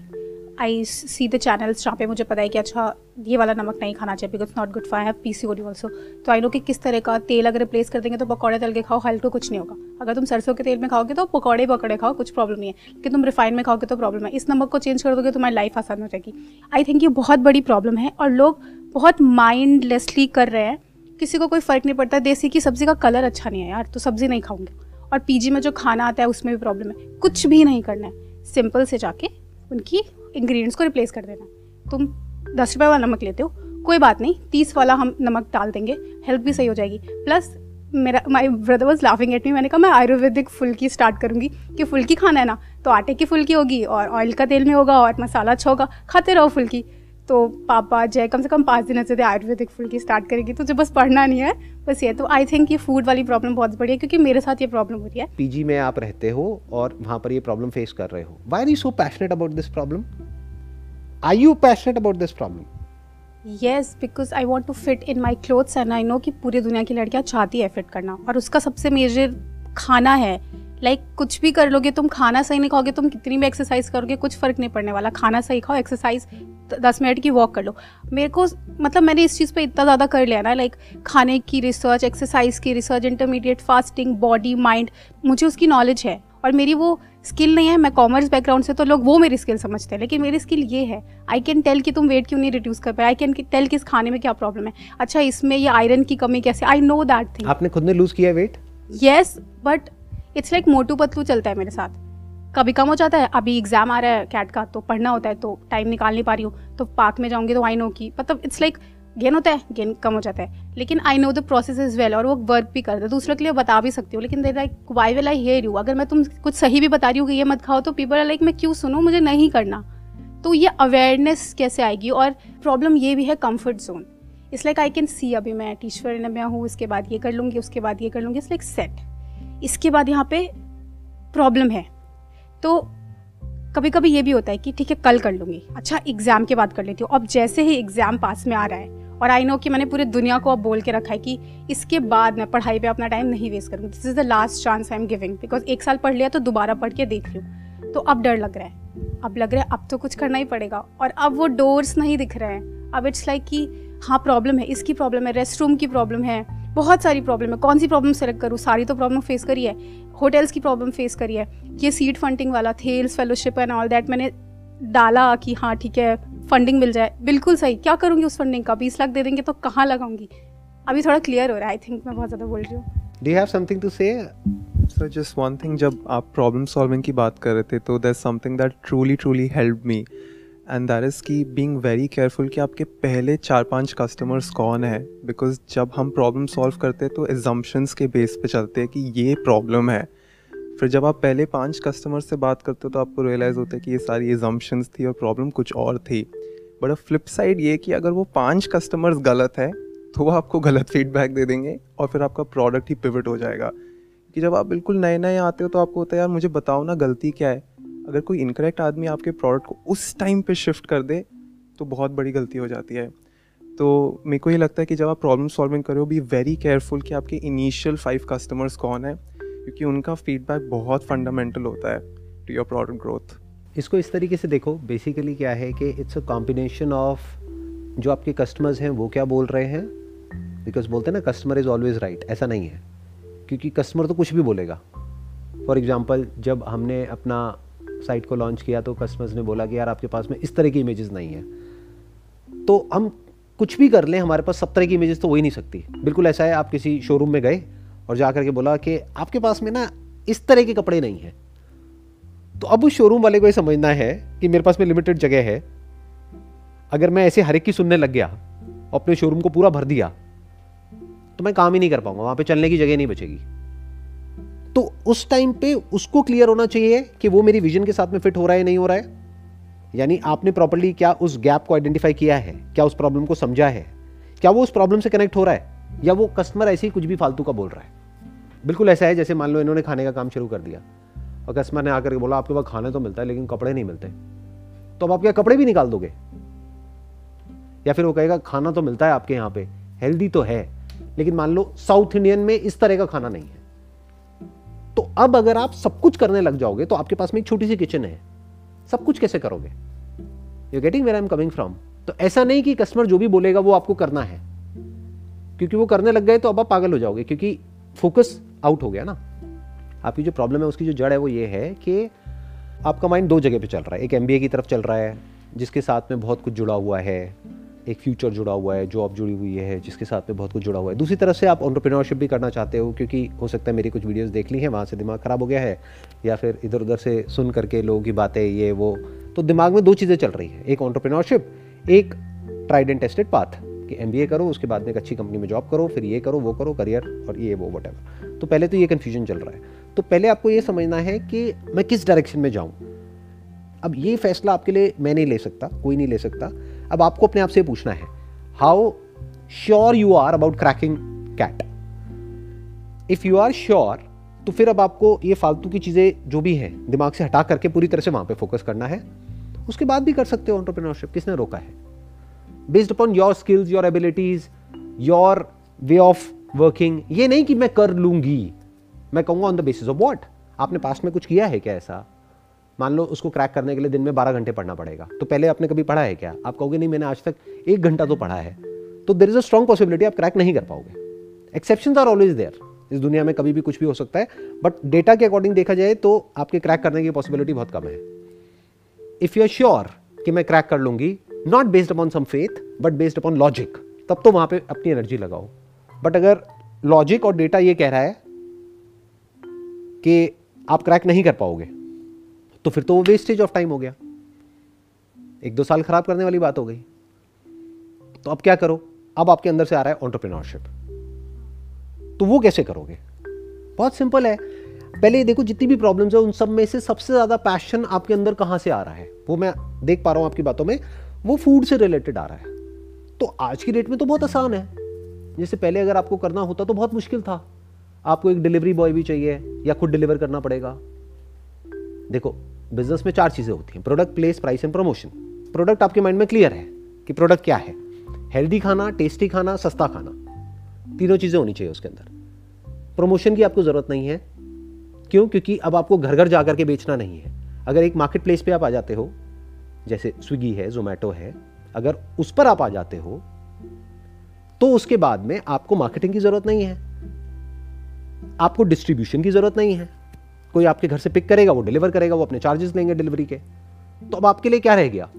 I see the channels जहाँ पे मुझे पता है कि अच्छा ये वाला नमक नहीं खाना चाहिए because not good for I have P C also तो आई नो कि किस तरह का तेल अगर रिप्लेस कर देंगे तो पकौड़े तल के खाओ हेल्थ को कुछ नहीं होगा. अगर तुम सरसों के तेल में खाओगे तो पकौड़े पकौड़े खाओ, कुछ प्रॉब्लम नहीं है. लेकिन तुम रिफाइन में खाओगे तो प्रॉब्लम है. इस नमक को चेंज कर दोगे तुम्हारी लाइफ आसान हो जाएगी. आई थिंक ये बहुत बड़ी प्रॉब्लम है और लोग बहुत माइंडलेसली कर रहे हैं. किसी को कोई फ़र्क नहीं पड़ता. देसी की सब्ज़ी का कलर अच्छा नहीं है यार तो सब्ज़ी नहीं खाऊँगे. और पीजी में जो खाना आता है उसमें भी प्रॉब्लम है. कुछ भी नहीं करना है. सिंपल से जाके उनकी इंग्रेडिएंट्स को रिप्लेस कर देना। तुम दस रुपये वाला नमक लेते हो, कोई बात नहीं, तीस वाला हम नमक डाल देंगे हेल्थ भी सही हो जाएगी। प्लस मेरा my brother was laughing at me मैंने कहा, मैं आयुर्वेदिक फुल्की स्टार्ट करूँगी, कि फुल्की खाना है ना तो आटे की फुल्की होगी, और ऑयल का तेल में होगा, और मसाला अच्छा होगा, खाते रहो फुल्की। तो पापा जय कम से कम पाँच दिन ऐसे थे आयुर्वेदिक फुल्की स्टार्ट करेगी। तुझे बस पढ़ना नहीं है बस ये तो आई थिंक ये फ़ूड वाली प्रॉब्लम बहुत बड़ी है क्योंकि मेरे साथ ये प्रॉब्लम हो रही है। पीजी में आप रहते हो और वहाँ पर ये प्रॉब्लम फेस कर रहे हो। Why are you so passionate about this problem are you passionate about this problem yes because I want to fit in my clothes and I know कि पूरी दुनिया की लड़कियाँ चाहती है फिट करना। और उसका सबसे मेजर खाना है लाइक like, कुछ भी कर लोगे तुम खाना सही नहीं खाओगे तुम कितनी भी एक्सरसाइज करोगे कुछ फ़र्क नहीं पड़ने वाला। खाना सही खाओ एक्सरसाइज दस मिनट की वॉक कर लो। मेरे को मतलब मैंने इस चीज़ पे इतना ज़्यादा कर लिया ना लाइक खाने की रिसर्च एक्सरसाइज की research intermediate fasting body mind मुझे उसकी नॉलेज है। और मेरी वो स्किल नहीं है मैं कॉमर्स बैकग्राउंड से तो लोग वो मेरी स्किल समझते हैं लेकिन मेरी स्किल ये है। आई कैन टेल कि तुम वेट क्यों नहीं रिड्यूस कर पाए? आई कैन टेल कि इस खाने में क्या प्रॉब्लम है। अच्छा इसमें ये आयरन की कमी कैसे? आई नो दैट थिंग आपने खुद ने लूज किया weight yes but it's like Motu Patlu चलता है मेरे साथ। कभी कम हो जाता है, अभी एग्ज़ाम आ रहा है कैट का तो पढ़ना होता है तो टाइम निकाल नहीं पा रही हूँ तो पार्क में जाऊँगी तो आई नो की मतलब इट्स लाइक गेन होता है गेन कम हो जाता है। लेकिन I know the process is well और वो वर्क भी करता है दूसरों के लिए बता भी सकती हूँ, लेकिन there like why will I hear you अगर मैं तुम कुछ सही भी बता रही हूँ कि ये मत खाओ तो पीपल आर लाइक मैं क्यों सुनूँ? मुझे नहीं करना। तो ये अवेयरनेस कैसे आएगी? और प्रॉब्लम ये भी है comfort zone it's like I can see अभी मैं टीचर में हूँ, उसके बाद ये कर लूँगी, उसके बाद ये कर लूँगी इट्स लाइक सेट इसके बाद यहाँ पे प्रॉब्लम है। तो कभी कभी ये भी होता है कि ठीक है, कल कर लूँगी। अच्छा एग्ज़ाम के बाद कर लेती हूँ। अब जैसे ही एग्ज़ाम पास में आ रहा है और आई नो कि मैंने पूरी दुनिया को अब बोल के रखा है कि इसके बाद मैं पढ़ाई पे अपना टाइम नहीं वेस्ट करूँगी। This is the last chance I am giving because एक साल पढ़ लिया तो दोबारा पढ़ के देख लूँ। तो अब डर लग रहा है। अब लग रहा है अब तो कुछ करना ही पड़ेगा। और अब वो डोर्स नहीं दिख रहे हैं। अब इट्स लाइक कि हाँ प्रॉब्लम है, इसकी प्रॉब्लम है रेस्ट रूम की प्रॉब्लम है। बहुत सारी प्रॉब्लम है। कौन सी प्रॉब्लम सेलेक्ट करूँ? सारी तो प्रॉब्लम फेस करी है। होटल्स की प्रॉब्लम फेस करी है। ये सीट फंडिंग वाला Thiel's fellowship and all that मैंने डाला कि हाँ ठीक है फंडिंग मिल जाए। बिल्कुल सही। क्या करूँगी उस फंडिंग का? बीस लाख दे देंगे तो कहाँ लगाऊँगी? अभी थोड़ा क्लियर हो रहा है। आई थिंक मैं बहुत ज़्यादा बोल रही हूँ। Do have something to say sir just one thing जब आप प्रॉब्लम सॉल्विंग की बात कर रहे थे तो that something that truly truly help me and that is key being very careful कि आपके पहले चार पाँच कस्टमर्स कौन है। बिकॉज़ जब हम प्रॉब्लम सॉल्व करते हैं तो एजम्पन्स के बेस पे चलते हैं कि ये प्रॉब्लम है। फिर जब आप पहले पाँच कस्टमर से बात करते हो तो आपको रियलाइज़ होता है कि ये सारी एजम्पन्स थी और प्रॉब्लम कुछ और थी। बट अब फ्लिप साइड ये कि अगर वो पाँच कस्टमर्स गलत है तो वो आपको गलत फीडबैक दे देंगे और फिर आपका प्रोडक्ट ही पिवट हो जाएगा। कि जब आप बिल्कुल नए नए आते हो तो आपको होता है, यार, मुझे बताओ ना गलती क्या है? अगर कोई इनकरेक्ट आदमी आपके प्रोडक्ट को उस टाइम पे शिफ्ट कर दे तो बहुत बड़ी गलती हो जाती है। तो मेरे को ये लगता है कि जब आप प्रॉब्लम सॉल्विंग करो बी वेरी केयरफुल कि आपके इनिशियल फाइव कस्टमर्स कौन है, क्योंकि उनका फीडबैक बहुत फंडामेंटल होता है टू योर प्रोडक्ट ग्रोथ इसको इस तरीके से देखो बेसिकली क्या है कि इट्स अ कॉम्बिनेशन ऑफ़ जो आपके कस्टमर्स हैं, वो क्या बोल रहे हैं? बिकॉज़ बोलते हैं ना कस्टमर इज़ ऑलवेज राइट ऐसा नहीं है। क्योंकि कस्टमर तो कुछ भी बोलेगा। फॉर एग्ज़ाम्पल जब हमने अपना साइट को लॉन्च किया तो कस्टमर्स ने बोला कि यार, आपके पास में इस तरह की इमेजेस नहीं है। तो हम कुछ भी कर लें, हमारे पास सब तरह की इमेजेस तो हो ही नहीं सकती। बिल्कुल ऐसा है, आप किसी शोरूम में गए और जा करके बोला कि आपके पास में ना इस तरह के कपड़े नहीं हैं। तो अब उस शोरूम वाले को ये समझना है कि मेरे पास में लिमिटेड जगह है। अगर मैं ऐसे हर एक की सुनने लग गया और अपने शोरूम को पूरा भर दिया तो मैं काम ही नहीं कर पाऊँगा, वहाँ पे चलने की जगह नहीं बचेगी। तो उस टाइम पे उसको क्लियर होना चाहिए कि वो मेरी विजन के साथ में फिट हो रहा है नहीं हो रहा है। यानी आपने प्रॉपरली क्या उस गैप को आइडेंटिफाई किया है? क्या उस प्रॉब्लम को समझा है? क्या वो उस प्रॉब्लम से कनेक्ट हो रहा है? या वो कस्टमर ऐसे ही कुछ भी फालतू का बोल रहा है? बिल्कुल ऐसा है जैसे मान लो इन्होंने खाने का काम शुरू कर दिया। और कस्टमर ने आकर के बोला, आपके पास खाना तो मिलता है, लेकिन कपड़े नहीं मिलते। तो अब आप क्या कपड़े भी निकाल दोगे? या फिर वो कहेगा, खाना तो मिलता है आपके यहाँ पे हेल्दी तो है, लेकिन मान लो साउथ इंडियन में इस तरह का खाना नहीं है। तो अब अगर आप सब कुछ करने लग जाओगे तो आपके पास में एक छोटी सी किचन है। सब कुछ कैसे करोगे? You getting where I am coming from तो ऐसा नहीं कि कस्टमर जो भी बोलेगा, वो आपको करना है। क्योंकि वो करने लग गए तो अब आप पागल हो जाओगे, क्योंकि फोकस आउट हो गया ना। आपकी जो प्रॉब्लम है, उसकी जो जड़ है, वो ये है कि आपका माइंड दो जगह पे चल रहा है। एक एमबीए की तरफ़ चल रहा है, जिसके साथ में बहुत कुछ जुड़ा हुआ है। एक फ्यूचर जुड़ा हुआ है जॉब जुड़ी हुई है, जिसके साथ में बहुत कुछ जुड़ा हुआ है। दूसरी तरफ़ से आप ऑन्टरप्रीनोरशिप भी करना चाहते हो, क्योंकि हो सकता है मेरी कुछ वीडियोस देख ली हैं, वहाँ से दिमाग ख़राब हो गया है, या फिर इधर उधर से सुन करके लोगों की बातें, ये, वो। तो दिमाग में दो चीज़ें चल रही है, एक ऑन्टरप्रीनोरशिप एक ट्राइड एंड टेस्टेड पाथ कि एमबीए करो, उसके बाद में एक अच्छी कंपनी में जॉब करो, फिर ये करो, वो करो करियर और ये, वो वट तो पहले तो ये कन्फ्यूज़न चल रहा है। तो पहले आपको ये समझना है कि मैं किस डायरेक्शन में जाऊँ। अब ये फैसला आपके लिए मैं नहीं ले सकता, कोई नहीं ले सकता। अब आपको अपने आप से पूछना है how sure you are about cracking CAT if you are sure तो फिर अब आपको ये फालतू की चीज़ें जो भी है, दिमाग से हटा करके पूरी तरह से वहाँ पे फोकस करना है। उसके बाद भी कर सकते हो ऑन्टरप्रीनोरशिप किसने रोका है? Based upon your skills your abilities your way of working ये नहीं कि मैं कर लूँगी, मैं कहूँगा on the basis of what आपने पास्ट में कुछ किया है क्या ऐसा? मान लो उसको क्रैक करने के लिए दिन में बारह घंटे पढ़ना पड़ेगा। तो पहले आपने कभी पढ़ा है क्या? आप कहोगे, नहीं, मैंने आज तक एक घंटा तो पढ़ा है। तो there is a strong possibility आप क्रैक नहीं कर पाओगे। एक्सेप्शन आर ऑलवेज देयर इस दुनिया में कभी भी कुछ भी हो सकता है बट डेटा के अकॉर्डिंग देखा जाए तो आपके क्रैक करने की पॉसिबिलिटी बहुत कम है। इफ़ यू आर श्योर कि मैं क्रैक कर लूँगी not based upon some faith but based upon logic तब तो वहाँ पे अपनी एनर्जी लगाओ। बट अगर लॉजिक और डेटा ये कह रहा है कि आप क्रैक नहीं कर पाओगे तो फिर तो वो वेस्टेज ऑफ़ टाइम हो गया। एक दो साल खराब करने वाली बात हो गई। तो अब क्या करो? अब आपके अंदर से आ रहा है ऑन्टरप्रीनोरशिप तो वो कैसे करोगे? बहुत सिंपल है। पहले देखो, जितनी भी प्रॉब्लम्स है, उन सब में से सबसे ज़्यादा पैशन आपके अंदर कहाँ से आ रहा है? वो मैं देख पा रहा हूँ आपकी बातों में। वो फ़ूड से रिलेटेड आ रहा है। तो आज की डेट में तो बहुत आसान है। जैसे पहले अगर आपको करना होता तो बहुत मुश्किल था। आपको एक डिलीवरी बॉय भी चाहिए या खुद डिलीवर करना पड़ेगा। देखो बिज़नेस में चार चीज़ें होती हैं। Product place price and promotion product आपके माइंड में क्लियर है कि प्रोडक्ट क्या है। हेल्दी खाना टेस्टी खाना, सस्ता खाना। तीनों चीज़ें होनी चाहिए उसके अंदर। प्रमोशन की आपको ज़रूरत नहीं है। क्यों? क्योंकि अब आपको घर घर जाकर के बेचना नहीं है। अगर एक मार्केट प्लेस पर आप आ जाते हो, जैसे स्विगी है जोमेटो है, अगर उस पर आप आ जाते हो तो उसके बाद में आपको मार्केटिंग की ज़रूरत नहीं है। आपको डिस्ट्रीब्यूशन की ज़रूरत नहीं है। कोई आपके घर से पिक करेगा, वो डिलीवर करेगा, वो अपने चार्जेस लेंगे डिलीवरी के। तो अब आपके लिए क्या रह गया?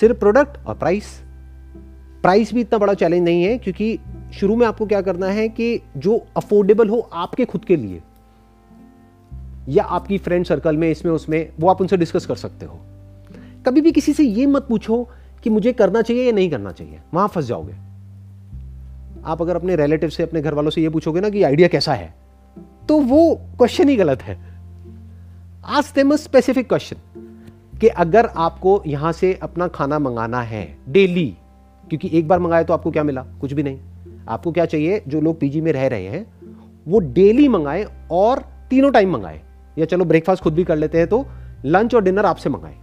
सिर्फ़ प्रोडक्ट और प्राइस प्राइस भी इतना बड़ा चैलेंज नहीं है, क्योंकि शुरू में आपको क्या करना है कि जो अफोर्डेबल हो आपके खुद के लिए, या आपकी फ्रेंड सर्कल में, इसमें, उसमें, वो आप उनसे डिस्कस कर सकते हो। कभी भी किसी से ये मत पूछो कि मुझे करना चाहिए या नहीं करना चाहिए। वहाँ फंस जाओगे। आप अगर अपने रिलेटिव से, अपने घर वालों से ये पूछोगे ना कि आइडिया कैसा है तो वो क्वेश्चन ही गलत है। आज देम स्पेसिफिक क्वेश्चन कि अगर आपको यहाँ से अपना खाना मंगाना है डेली क्योंकि एक बार मंगाए तो आपको क्या मिला? कुछ भी नहीं। आपको क्या चाहिए? जो लोग पीजी में रह रहे हैं, वो डेली मंगाए और तीनों टाइम मंगाए। या चलो ब्रेकफास्ट खुद भी कर लेते हैं तो लंच और डिनर आपसे मंगाए।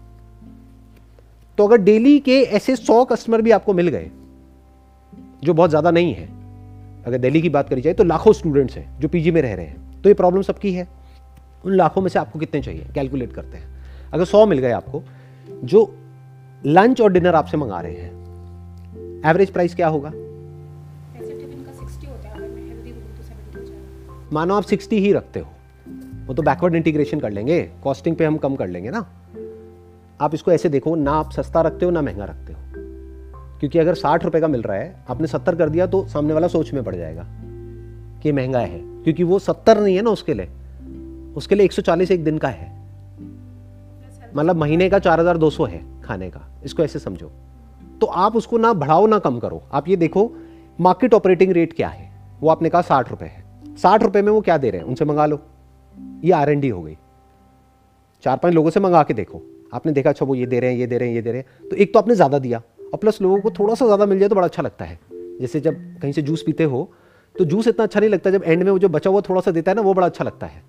तो अगर डेली के ऐसे सौ कस्टमर भी आपको मिल गए, जो बहुत ज़्यादा नहीं है, अगर दिल्ली की बात करी जाए तो लाखों स्टूडेंट्स हैं जो पीजी में रह रहे हैं। तो ये प्रॉब्लम सबकी है। उन लाखों में से आपको कितने चाहिए? कैलकुलेट करते हैं। अगर सौ मिल गए आपको जो लंच और डिनर आपसे मंगा रहे हैं एवरेज प्राइस क्या होगा? मानो आप 60 ही रखते हो वो तो बैकवर्ड इंटीग्रेशन कर लेंगे कॉस्टिंग पे हम कम कर लेंगे ना। आप इसको ऐसे देखो ना आप सस्ता रखते हो ना महँगा रखते हो। क्योंकि अगर साठ रुपए का मिल रहा है आपने सत्तर कर दिया तो सामने वाला सोच में पड़ जाएगा कि महँगा है क्योंकि वो सत्तर नहीं है ना उसके लिए। उसके लिए एक सौ चालीस एक दिन का है। मतलब महीने का चार हज़ार दो सौ है खाने का। इसको ऐसे समझो। तो आप उसको ना बढ़ाओ, ना कम करो। आप ये देखो मार्केट ऑपरेटिंग रेट क्या है? वो आपने कहा साठ रुपए है। साठ रुपए में वो क्या दे रहे हैं? उनसे मंगा लो। ये आर एन डी हो गई। चार पाँच लोगों से मंगा के देखो। आपने देखा अच्छा वो ये दे रहे हैं, ये दे रहे हैं, ये दे रहे हैं। तो एक तो आपने ज़्यादा दिया। और प्लस लोगों को थोड़ा सा ज़्यादा मिल जाए तो बड़ा अच्छा लगता है। जैसे जब कहीं से जूस पीते हो तो जूस इतना अच्छा नहीं लगता। जब एंड में वो जो बचा हुआ थोड़ा सा देता है ना, वो बड़ा अच्छा लगता है।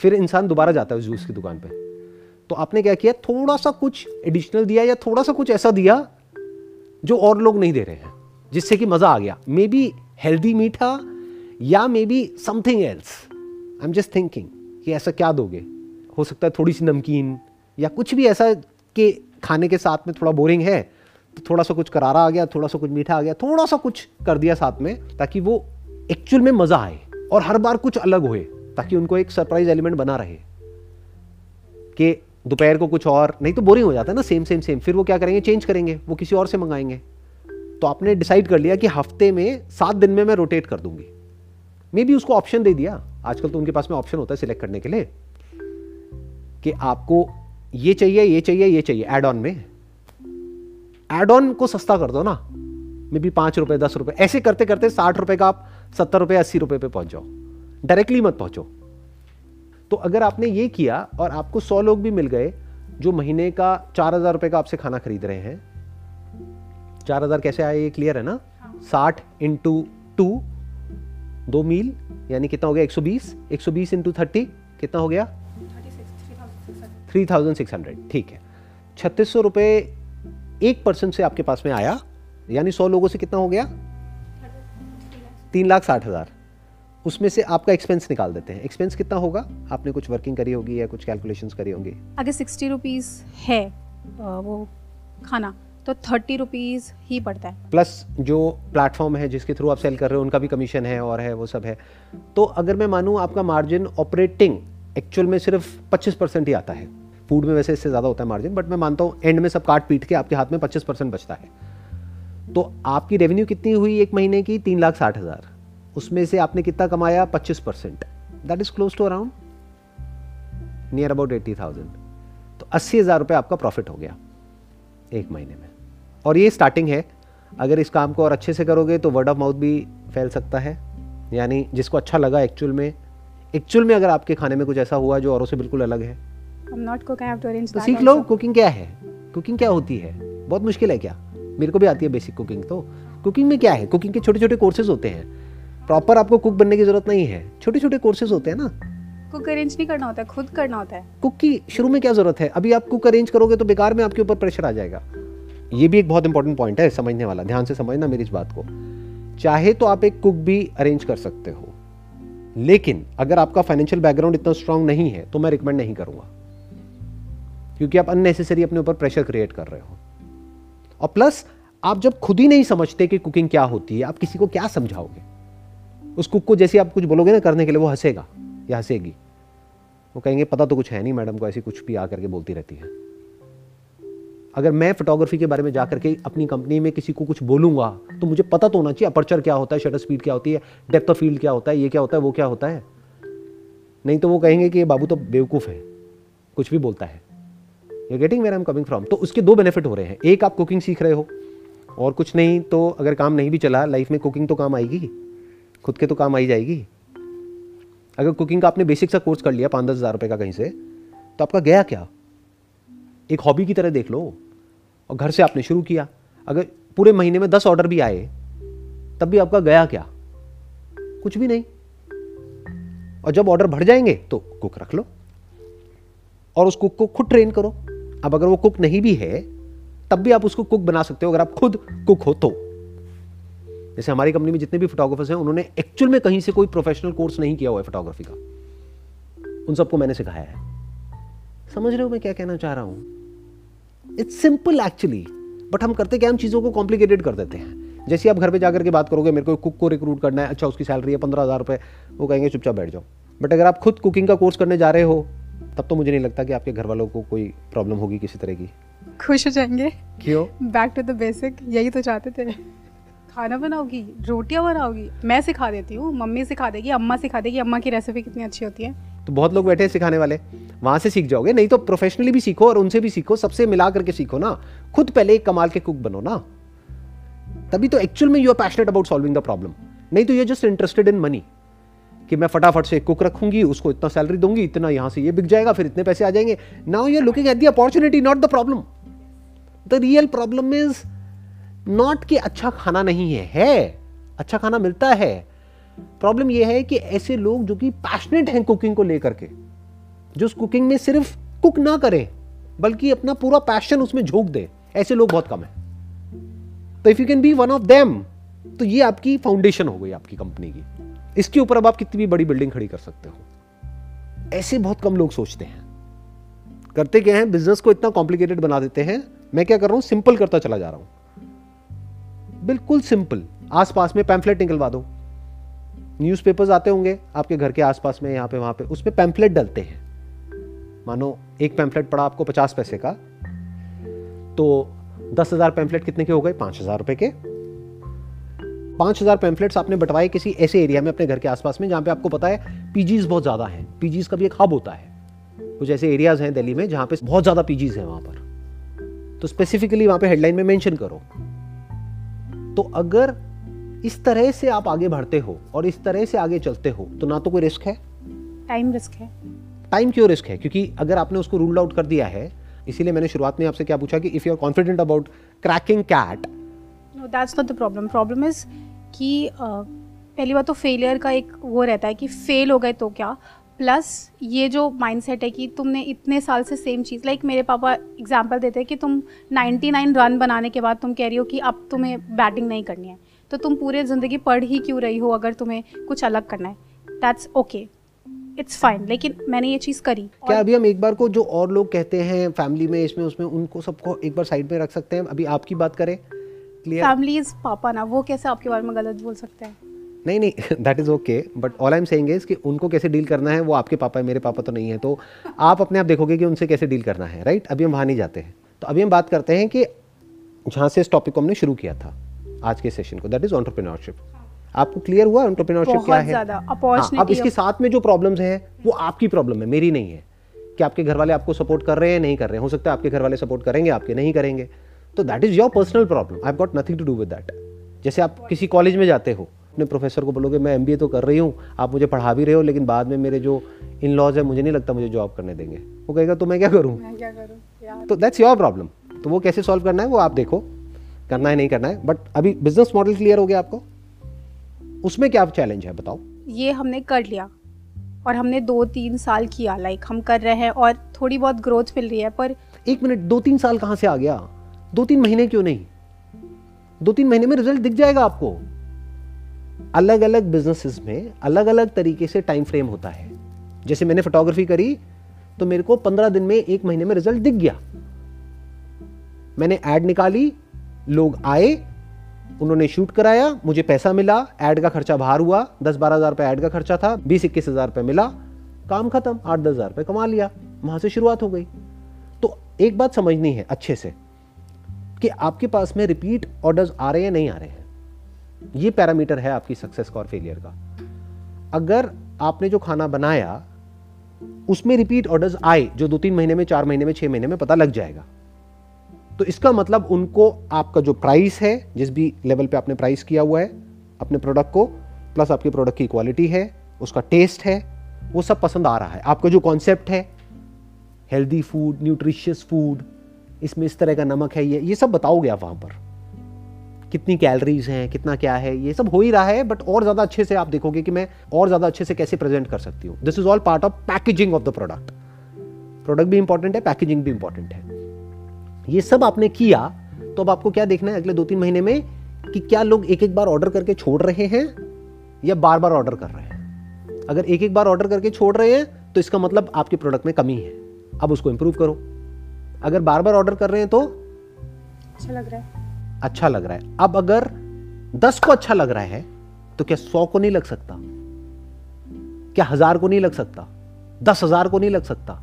फिर इंसान दोबारा जाता है उस जूस की दुकान पर तो आपने क्या किया? थोड़ा सा कुछ एडिशनल दिया या थोड़ा सा कुछ ऐसा दिया जो और लोग नहीं दे रहे हैं, जिससे कि मज़ा आ गया। मे बी हेल्दी मीठा या may be something else I am just thinking कि ऐसा क्या दोगे? हो सकता है थोड़ी सी नमकीन या कुछ भी ऐसा कि खाने के साथ में थोड़ा बोरिंग है तो थोड़ा सा कुछ करारा आ गया, थोड़ा सा कुछ मीठा आ गया, थोड़ा सा कुछ कर दिया साथ में, ताकि वो एक्चुअल में मज़ा आए और हर बार कुछ अलग होए। ताकि उनको एक सरप्राइज़ एलिमेंट बना रहे। कि दोपहर को कुछ और, नहीं तो बोरिंग हो जाता है ना सेम सेम सेम फिर वो क्या करेंगे? चेंज करेंगे। वो किसी और से मंगाएँगे। तो आपने डिसाइड कर लिया कि हफ़्ते में सात दिन में मैं रोटेट कर दूँगी। मे बी उसको ऑप्शन दे दिया। आजकल तो उनके पास में ऑप्शन होता है सिलेक्ट करने के लिए। कि आपको ये चाहिए ये चाहिए ये चाहिए एड ऑन में। एड ऑन को सस्ता कर दो ना। मे बी पाँच रुपए, दस रुपए। ऐसे करते करते साठ रुपए का आप, सत्तर रुपए, अस्सी रुपए पे पहुँच जाओ। डायरेक्टली मत पहुंचो। तो अगर आपने ये किया और आपको सौ लोग भी मिल गए जो महीने का चार हज़ार रुपए का आपसे खाना खरीद रहे हैं, चार हज़ार कैसे आए, ये क्लियर है ना? साठ इंटू टू दो मील, यानी कितना हो गया? एक सौ बीस, एक सौ बीस इंटू थर्टी कितना हो गया? थ्री थाउज़ेंड सिक्स हंड्रेड ठीक है। छत्तीस सौ रुपये एक परसेंट से आपके पास में आया, यानी सौ लोगों से कितना हो गया? तीन लाख साठ हज़ार। उसमें से आपका एक्सपेंस निकाल देते हैं। एक्सपेंस कितना होगा? आपने कुछ वर्किंग करी होगी या कुछ कैलकुलेशंस करी होंगी? अगर सिक्सटी रुपीज़ है वो खाना तो थर्टी रुपीज़ ही पड़ता है। प्लस जो प्लेटफॉर्म है जिसके थ्रू आप सेल कर रहे हो उनका भी कमीशन है और है वो सब है। तो अगर मैं मानूँ आपका मार्जिन ऑपरेटिंग एक्चुअल में सिर्फ़ पच्चीस परसेंट ही आता है। फ़ूड में वैसे इससे ज़्यादा होता है मार्जिन बट मैं मानता हूँ एंड में सब काट पीट के आपके हाथ में पच्चीस परसेंट बचता है। तो आपकी रेवेन्यू कितनी हुई एक महीने की? तीन लाख साठ हज़ार। उसमें से आपने कितना कमाया? पच्चीस percent. That is close to around near about eighty thousand तो अस्सी हज़ार रुपये आपका प्रॉफिट हो गया एक महीने में। और ये स्टार्टिंग है। अगर इस काम को और अच्छे से करोगे तो वर्ड ऑफ़ माउथ भी फैल सकता है। यानी जिसको अच्छा लगा एक्चुअल में एक्चुअल में अगर आपके खाने में कुछ ऐसा हुआ जो औरों से बिल्कुल अलग है। तो सीख लो कुकिंग क्या है? कुकिंग क्या होती है? बहुत मुश्किल है क्या? मेरे को भी आती है बेसिक कुकिंग तो कुकिंग में क्या है? कुकिंग के छोटे छोटे कोर्सेज होते हैं। प्रॉपर आपको कुक बनने की ज़रूरत नहीं है। छोटे छोटे कोर्सेज होते हैं ना। कुक अरेंज नहीं करना होता है खुद करना होता है। कुक की शुरू में क्या ज़रूरत है? अभी आप कुक अरेंज करोगे तो बेकार में आपके ऊपर प्रेशर आ जाएगा। ये भी एक बहुत इंपॉर्टेंट पॉइंट है समझने वाला। ध्यान से समझना मेरी इस बात को। चाहे तो आप एक कुक भी अरेंज कर सकते हो। लेकिन अगर आपका फाइनेंशियल बैकग्राउंड इतना स्ट्रांग नहीं है तो मैं रिकमेंड नहीं करूँगा। क्योंकि आप अननेसेसरी अपने ऊपर प्रेशर क्रिएट कर रहे हो। और प्लस आप जब खुद ही नहीं समझते कि कुकिंग क्या होती है आप किसी को क्या समझाओगे? उस कुक को जैसे आप कुछ बोलोगे ना करने के लिए, वो हंसेगा, या हंसेगी। वो कहेंगे, पता तो कुछ है नहीं मैडम को, ऐसी कुछ भी आकर के बोलती रहती है। अगर मैं फोटोग्राफी के बारे में जाकर के अपनी कंपनी में किसी को कुछ बोलूँगा तो मुझे पता तो होना चाहिए अपर्चर क्या होता है शटर स्पीड क्या होती है डेप्थ ऑफ़ फ़ील्ड क्या होता है, ये क्या होता है, वो क्या होता है। नहीं तो वो कहेंगे कि ये बाबू तो बेवकूफ़ है, कुछ भी बोलता है। You getting where I am coming from तो उसके दो बेनिफिट हो रहे हैं। एक, आप कुकिंग सीख रहे हो, और कुछ नहीं तो अगर काम नहीं भी चला लाइफ में कुकिंग तो काम आएगी खुद के तो काम आई जाएगी। अगर कुकिंग का आपने बेसिक सा कोर्स कर लिया, पाँच दस हज़ार रुपये का कहीं से तो आपका गया क्या? एक हॉबी की तरह देख लो, और घर से आपने शुरू किया। अगर पूरे महीने में दस ऑर्डर भी आए, तब भी आपका गया क्या? कुछ भी नहीं। और जब ऑर्डर बढ़ जाएँगे तो कुक रख लो। और उस कुक को खुद ट्रेन करो। अब अगर वो कुक नहीं भी है, तब भी आप उसको कुक बना सकते हो। अगर आप खुद कुक हो तो। जैसे हमारी कंपनी में जितने भी फोटोग्राफर्स हैं उन्होंने एक्चुअल में कहीं से कोई प्रोफेशनल कोर्स नहीं किया हुआ है फोटोग्राफी का। उन सबको मैंने सिखाया है। समझ रहे हो मैं क्या कहना चाह रहा हूँ? इट्स सिंपल एक्चुअली बट हम करते क्या हम चीज़ों को कॉम्प्लिकेटेड कर देते हैं। जैसे आप घर पे जाकर के बात करोगे मेरे को कुक को रिक्रूट करना है अच्छा उसकी सैलरी है पंद्रह हज़ार रुपये वो कहेंगे चुपचाप बैठ जाओ। बट अगर आप खुद कुकिंग का कोर्स करने जा रहे हो तब तो मुझे नहीं लगता कि आपके घर वालों को कोई प्रॉब्लम होगी किसी तरह की। खुश हो जाएँगे। क्यों? बैक टू द बेसिक यही तो चाहते थे। खाना बनाओगी, रोटियाँ बनाओगी, मैं सिखा देती हूँ, मम्मी सिखा देगी, अम्मा सिखा देगी, अम्मा की रेसिपी कितनी अच्छी होती है। तो बहुत लोग बैठे हैं सिखाने वाले, वहाँ से सीख जाओगे, नहीं तो प्रोफेशनली भी सीखो और उनसे भी सीखो, सबसे मिला करके सीखो ना, खुद पहले एक कमाल के कुक बनो ना। तभी तो एक्चुअल में you are passionate about solving the problem नहीं तो you just interested in money कि मैं फटाफट से कुक रखूँगी, उसको इतना सैलरी दूँगी, इतना यहाँ से ये बिक जाएगा, फिर इतने पैसे आ जाएँगे। Now you are looking at the opportunity not the problem the real problem is not कि अच्छा खाना नहीं है है अच्छा खाना मिलता है। प्रॉब्लम यह है कि ऐसे लोग जो कि पैशनेट हैं कुकिंग को लेकर के, जो उस कुकिंग में सिर्फ़ कुक ना करें, बल्कि अपना पूरा पैशन उसमें झोंक दे, ऐसे लोग बहुत कम है। तो if you can be one of them तो ये आपकी फाउंडेशन हो गई आपकी कंपनी की। इसके ऊपर अब आप कितनी भी बड़ी बिल्डिंग खड़ी कर सकते हो। ऐसे बहुत कम लोग सोचते हैं। करते क्या है? बिज़नेस को इतना कॉम्प्लिकेटेड बना देते हैं। मैं क्या कर रहा हूँ? सिंपल करता चला जा रहा हूँ। बिल्कुल सिंपल। आसपास में पैम्फलेट निकलवा दो। न्यूज़पेपर्स आते होंगे आपके घर के आसपास में, यहाँ पे, वहाँ पे। उसमें पैम्फलेट डलते हैं। मानो एक पैम्फलेट पड़ा आपको पचास पैसे का तो दस हज़ार पैम्फलेट कितने के हो गए? पाँच हज़ार रुपए के। पाँच हज़ार पैम्फलेट्स आपने बंटवाए किसी ऐसे एरिया में अपने घर के आसपास में, जहाँ पे आपको पता है पीजीज बहुत ज़्यादा हैं। पीजीज का भी एक हब होता है। कुछ ऐसे एरियाज़ हैं दिल्ली में, जहाँ पे बहुत ज़्यादा पीजीज हैं वहाँ पर। तो स्पेसिफिकली वहाँ पे हेडलाइन में मेंशन करो। तो अगर इस तरह से आप आगे बढ़ते हो और इस तरह से आगे चलते हो तो ना तो कोई रिस्क है? टाइम रिस्क है। टाइम क्यों रिस्क है? क्योंकि अगर आपने उसको रूल आउट कर दिया है इसीलिए मैंने शुरुआत में आपसे क्या पूछा कि if you are confident about cracking CAT no that's not the problem problem is कि पहली बात तो फेलियर का एक वो रहता है कि फेल हो गए तो क्या? प्लस ये जो माइंडसेट है कि तुमने इतने साल से सेम चीज़ लाइक मेरे पापा एग्जांपल देते हैं कि तुम 99 रन बनाने के बाद तुम कह रही हो कि अब तुम्हें बैटिंग नहीं करनी है। तो तुम पूरे ज़िंदगी पढ़ ही क्यों रही हो अगर तुम्हें कुछ अलग करना है? दैट्स ओके इट्स फाइन लेकिन मैंने ये चीज़ करी। क्या अभी हम एक बार को जो और लोग कहते हैं फैमिली में इसमें उसमें उनको सबको एक बार साइड में रख सकते हैं? अभी आपकी बात करें। फैमिली इज़ पापा ना वो कैसे आपके बारे में गलत बोल सकते हैं? नहीं नहीं that is okay but all I am saying is कि उनको कैसे डील करना है वो आपके पापा है मेरे पापा तो नहीं है तो आप अपने आप देखोगे कि उनसे कैसे डील करना है राइट अभी हम वहाँ नहीं जाते हैं। तो अभी हम बात करते हैं कि जहाँ से इस टॉपिक को हमने शुरू किया था आज के सेशन को दैट इज़ ऑन्टरप्रीनोरशिप आपको क्लियर हुआ एंटरप्रेन्योरशिप क्या है? हाँ, अब इसके साथ में जो प्रॉब्लम्स हैं वो आपकी प्रॉब्लम है मेरी नहीं है। कि आपके घर वाले आपको सपोर्ट कर रहे हैं नहीं कर रहे हैं? हो सकता है आपके घर वाले सपोर्ट करेंगे आपके नहीं करेंगे। तो that is your personal problem I got nothing to do with that जैसे आप किसी कॉलेज में जाते हो अपने प्रोफेसर को बोलोगे मैं एमबीए तो कर रही हूँ आप मुझे पढ़ा भी रहे हो लेकिन बाद में मेरे जो इन लॉज है मुझे नहीं लगता मुझे जॉब करने देंगे। वो कहेगा तो मैं क्या करूँ? तो दैट्स योर प्रॉब्लम तो वो कैसे सॉल्व करना है वो आप देखो। करना है नहीं करना है बट अभी बिज़नेस मॉडल क्लियर हो गया आपको? उसमें क्या चैलेंज है बताओ। ये हमने कर लिया और हमने दो तीन साल किया लाइक हम कर रहे हैं और थोड़ी बहुत ग्रोथ मिल रही है पर एक मिनट दो तीन साल कहाँ से आ गया? दो तीन महीने क्यों नहीं? दो तीन महीने में रिज़ल्ट दिख जाएगा आपको। अलग अलग बिजनेसेस में अलग अलग तरीके से टाइम फ्रेम होता है। जैसे मैंने फोटोग्राफी करी तो मेरे को पंद्रह दिन में एक महीने में रिज़ल्ट दिख गया। मैंने एड निकाली, लोग आए, उन्होंने शूट कराया, मुझे पैसा मिला एड का खर्चा बाहर हुआ दस बारह हज़ार रुपए एड का खर्चा था बीस इक्कीस हज़ार रुपए मिला, काम खत्म आठ दस हज़ार रुपए कमा लिया, वहाँ से शुरुआत हो गई। तो एक बात समझनी है अच्छे से, कि आपके पास में रिपीट ऑर्डर्स आ रहे हैं नहीं आ रहे हैं? ये पैरामीटर है आपकी सक्सेस का और फेलियर का। अगर आपने जो खाना बनाया, उसमें रिपीट ऑर्डर्स आए, जो दो तीन महीने में, चार महीने में, छह महीने में पता लग जाएगा। तो इसका मतलब उनको आपका जो प्राइस है, जिस भी लेवल पे आपने प्राइस किया हुआ है, अपने प्रोडक्ट को प्लस आपके प्रोडक्ट की क्वालिटी है, उसका टेस्ट है, वो सब पसंद आ रहा है। आपका जो कॉन्सेप्ट है हेल्दी फ़ूड न्यूट्रिशियस फ़ूड इसमें इस तरह का नमक है, ये ये सब बताओगे आप वहाँ पर। कितनी कैलरीज हैं, कितना क्या है, ये सब हो ही रहा है बट और ज़्यादा अच्छे से आप देखोगे कि मैं और ज़्यादा अच्छे से कैसे प्रेजेंट कर सकती हूँ। This is all part of packaging of the product product भी इंपॉर्टेंट है पैकेजिंग भी इंपॉर्टेंट है। ये सब आपने किया तो अब आपको क्या देखना है अगले दो तीन महीने में कि क्या लोग एक एक बार ऑर्डर करके छोड़ रहे हैं या बार बार ऑर्डर कर रहे हैं? अगर एक एक बार ऑर्डर करके छोड़ रहे हैं तो इसका मतलब आपके प्रोडक्ट में कमी है। अब उसको इंप्रूव करो। अगर बार बार ऑर्डर कर रहे हैं तो? अच्छा लग रहा है। अच्छा लग रहा है। अब अगर दस को अच्छा लग रहा है तो क्या सौ को नहीं लग सकता? क्या हज़ार को नहीं लग सकता? दस हज़ार को नहीं लग सकता?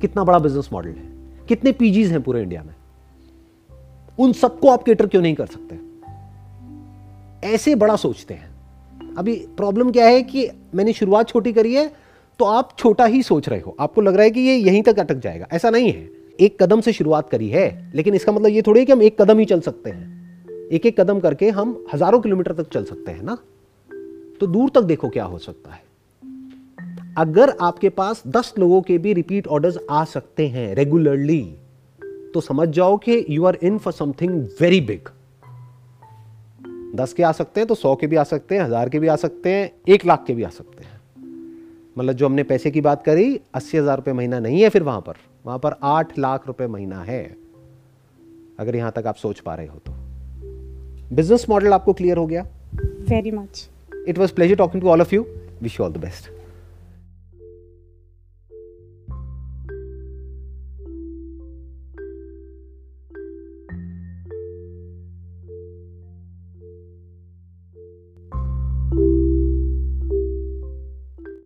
कितना बड़ा बिज़नेस मॉडल है। कितने पीजीज हैं पूरे इंडिया में। उन सबको आप केटर क्यों नहीं कर सकते? ऐसे बड़ा सोचते हैं। अभी प्रॉब्लम क्या है कि मैंने शुरुआत छोटी करी है तो आप छोटा ही सोच रहे हो। आपको लग रहा है कि ये यहीं तक अटक जाएगा। ऐसा नहीं है। एक कदम से शुरुआत करी है, लेकिन इसका मतलब ये थोड़ी है कि हम एक कदम ही चल सकते हैं। एक एक कदम करके हम हज़ारों किलोमीटर तक चल सकते हैं ना? तो दूर तक देखो क्या हो सकता है। अगर आपके पास दस लोगों के भी रिपीट ऑर्डर्स आ सकते हैं रेगुलरली तो समझ जाओ कि you are in for something very big दस के आ सकते हैं तो सौ के भी आ सकते हैं, हज़ार के भी आ सकते हैं, एक लाख के भी आ सकते हैं। मतलब जो हमने पैसे की बात करी, अस्सी हज़ार रुपये महीना नहीं है फिर वहाँ पर। वहाँ पर आठ लाख रुपए महीना है। अगर यहाँ तक आप सोच पा रहे हो तो। बिज़नेस मॉडल आपको क्लियर हो गया? Very much it was pleasure talking to all of you wish you all the best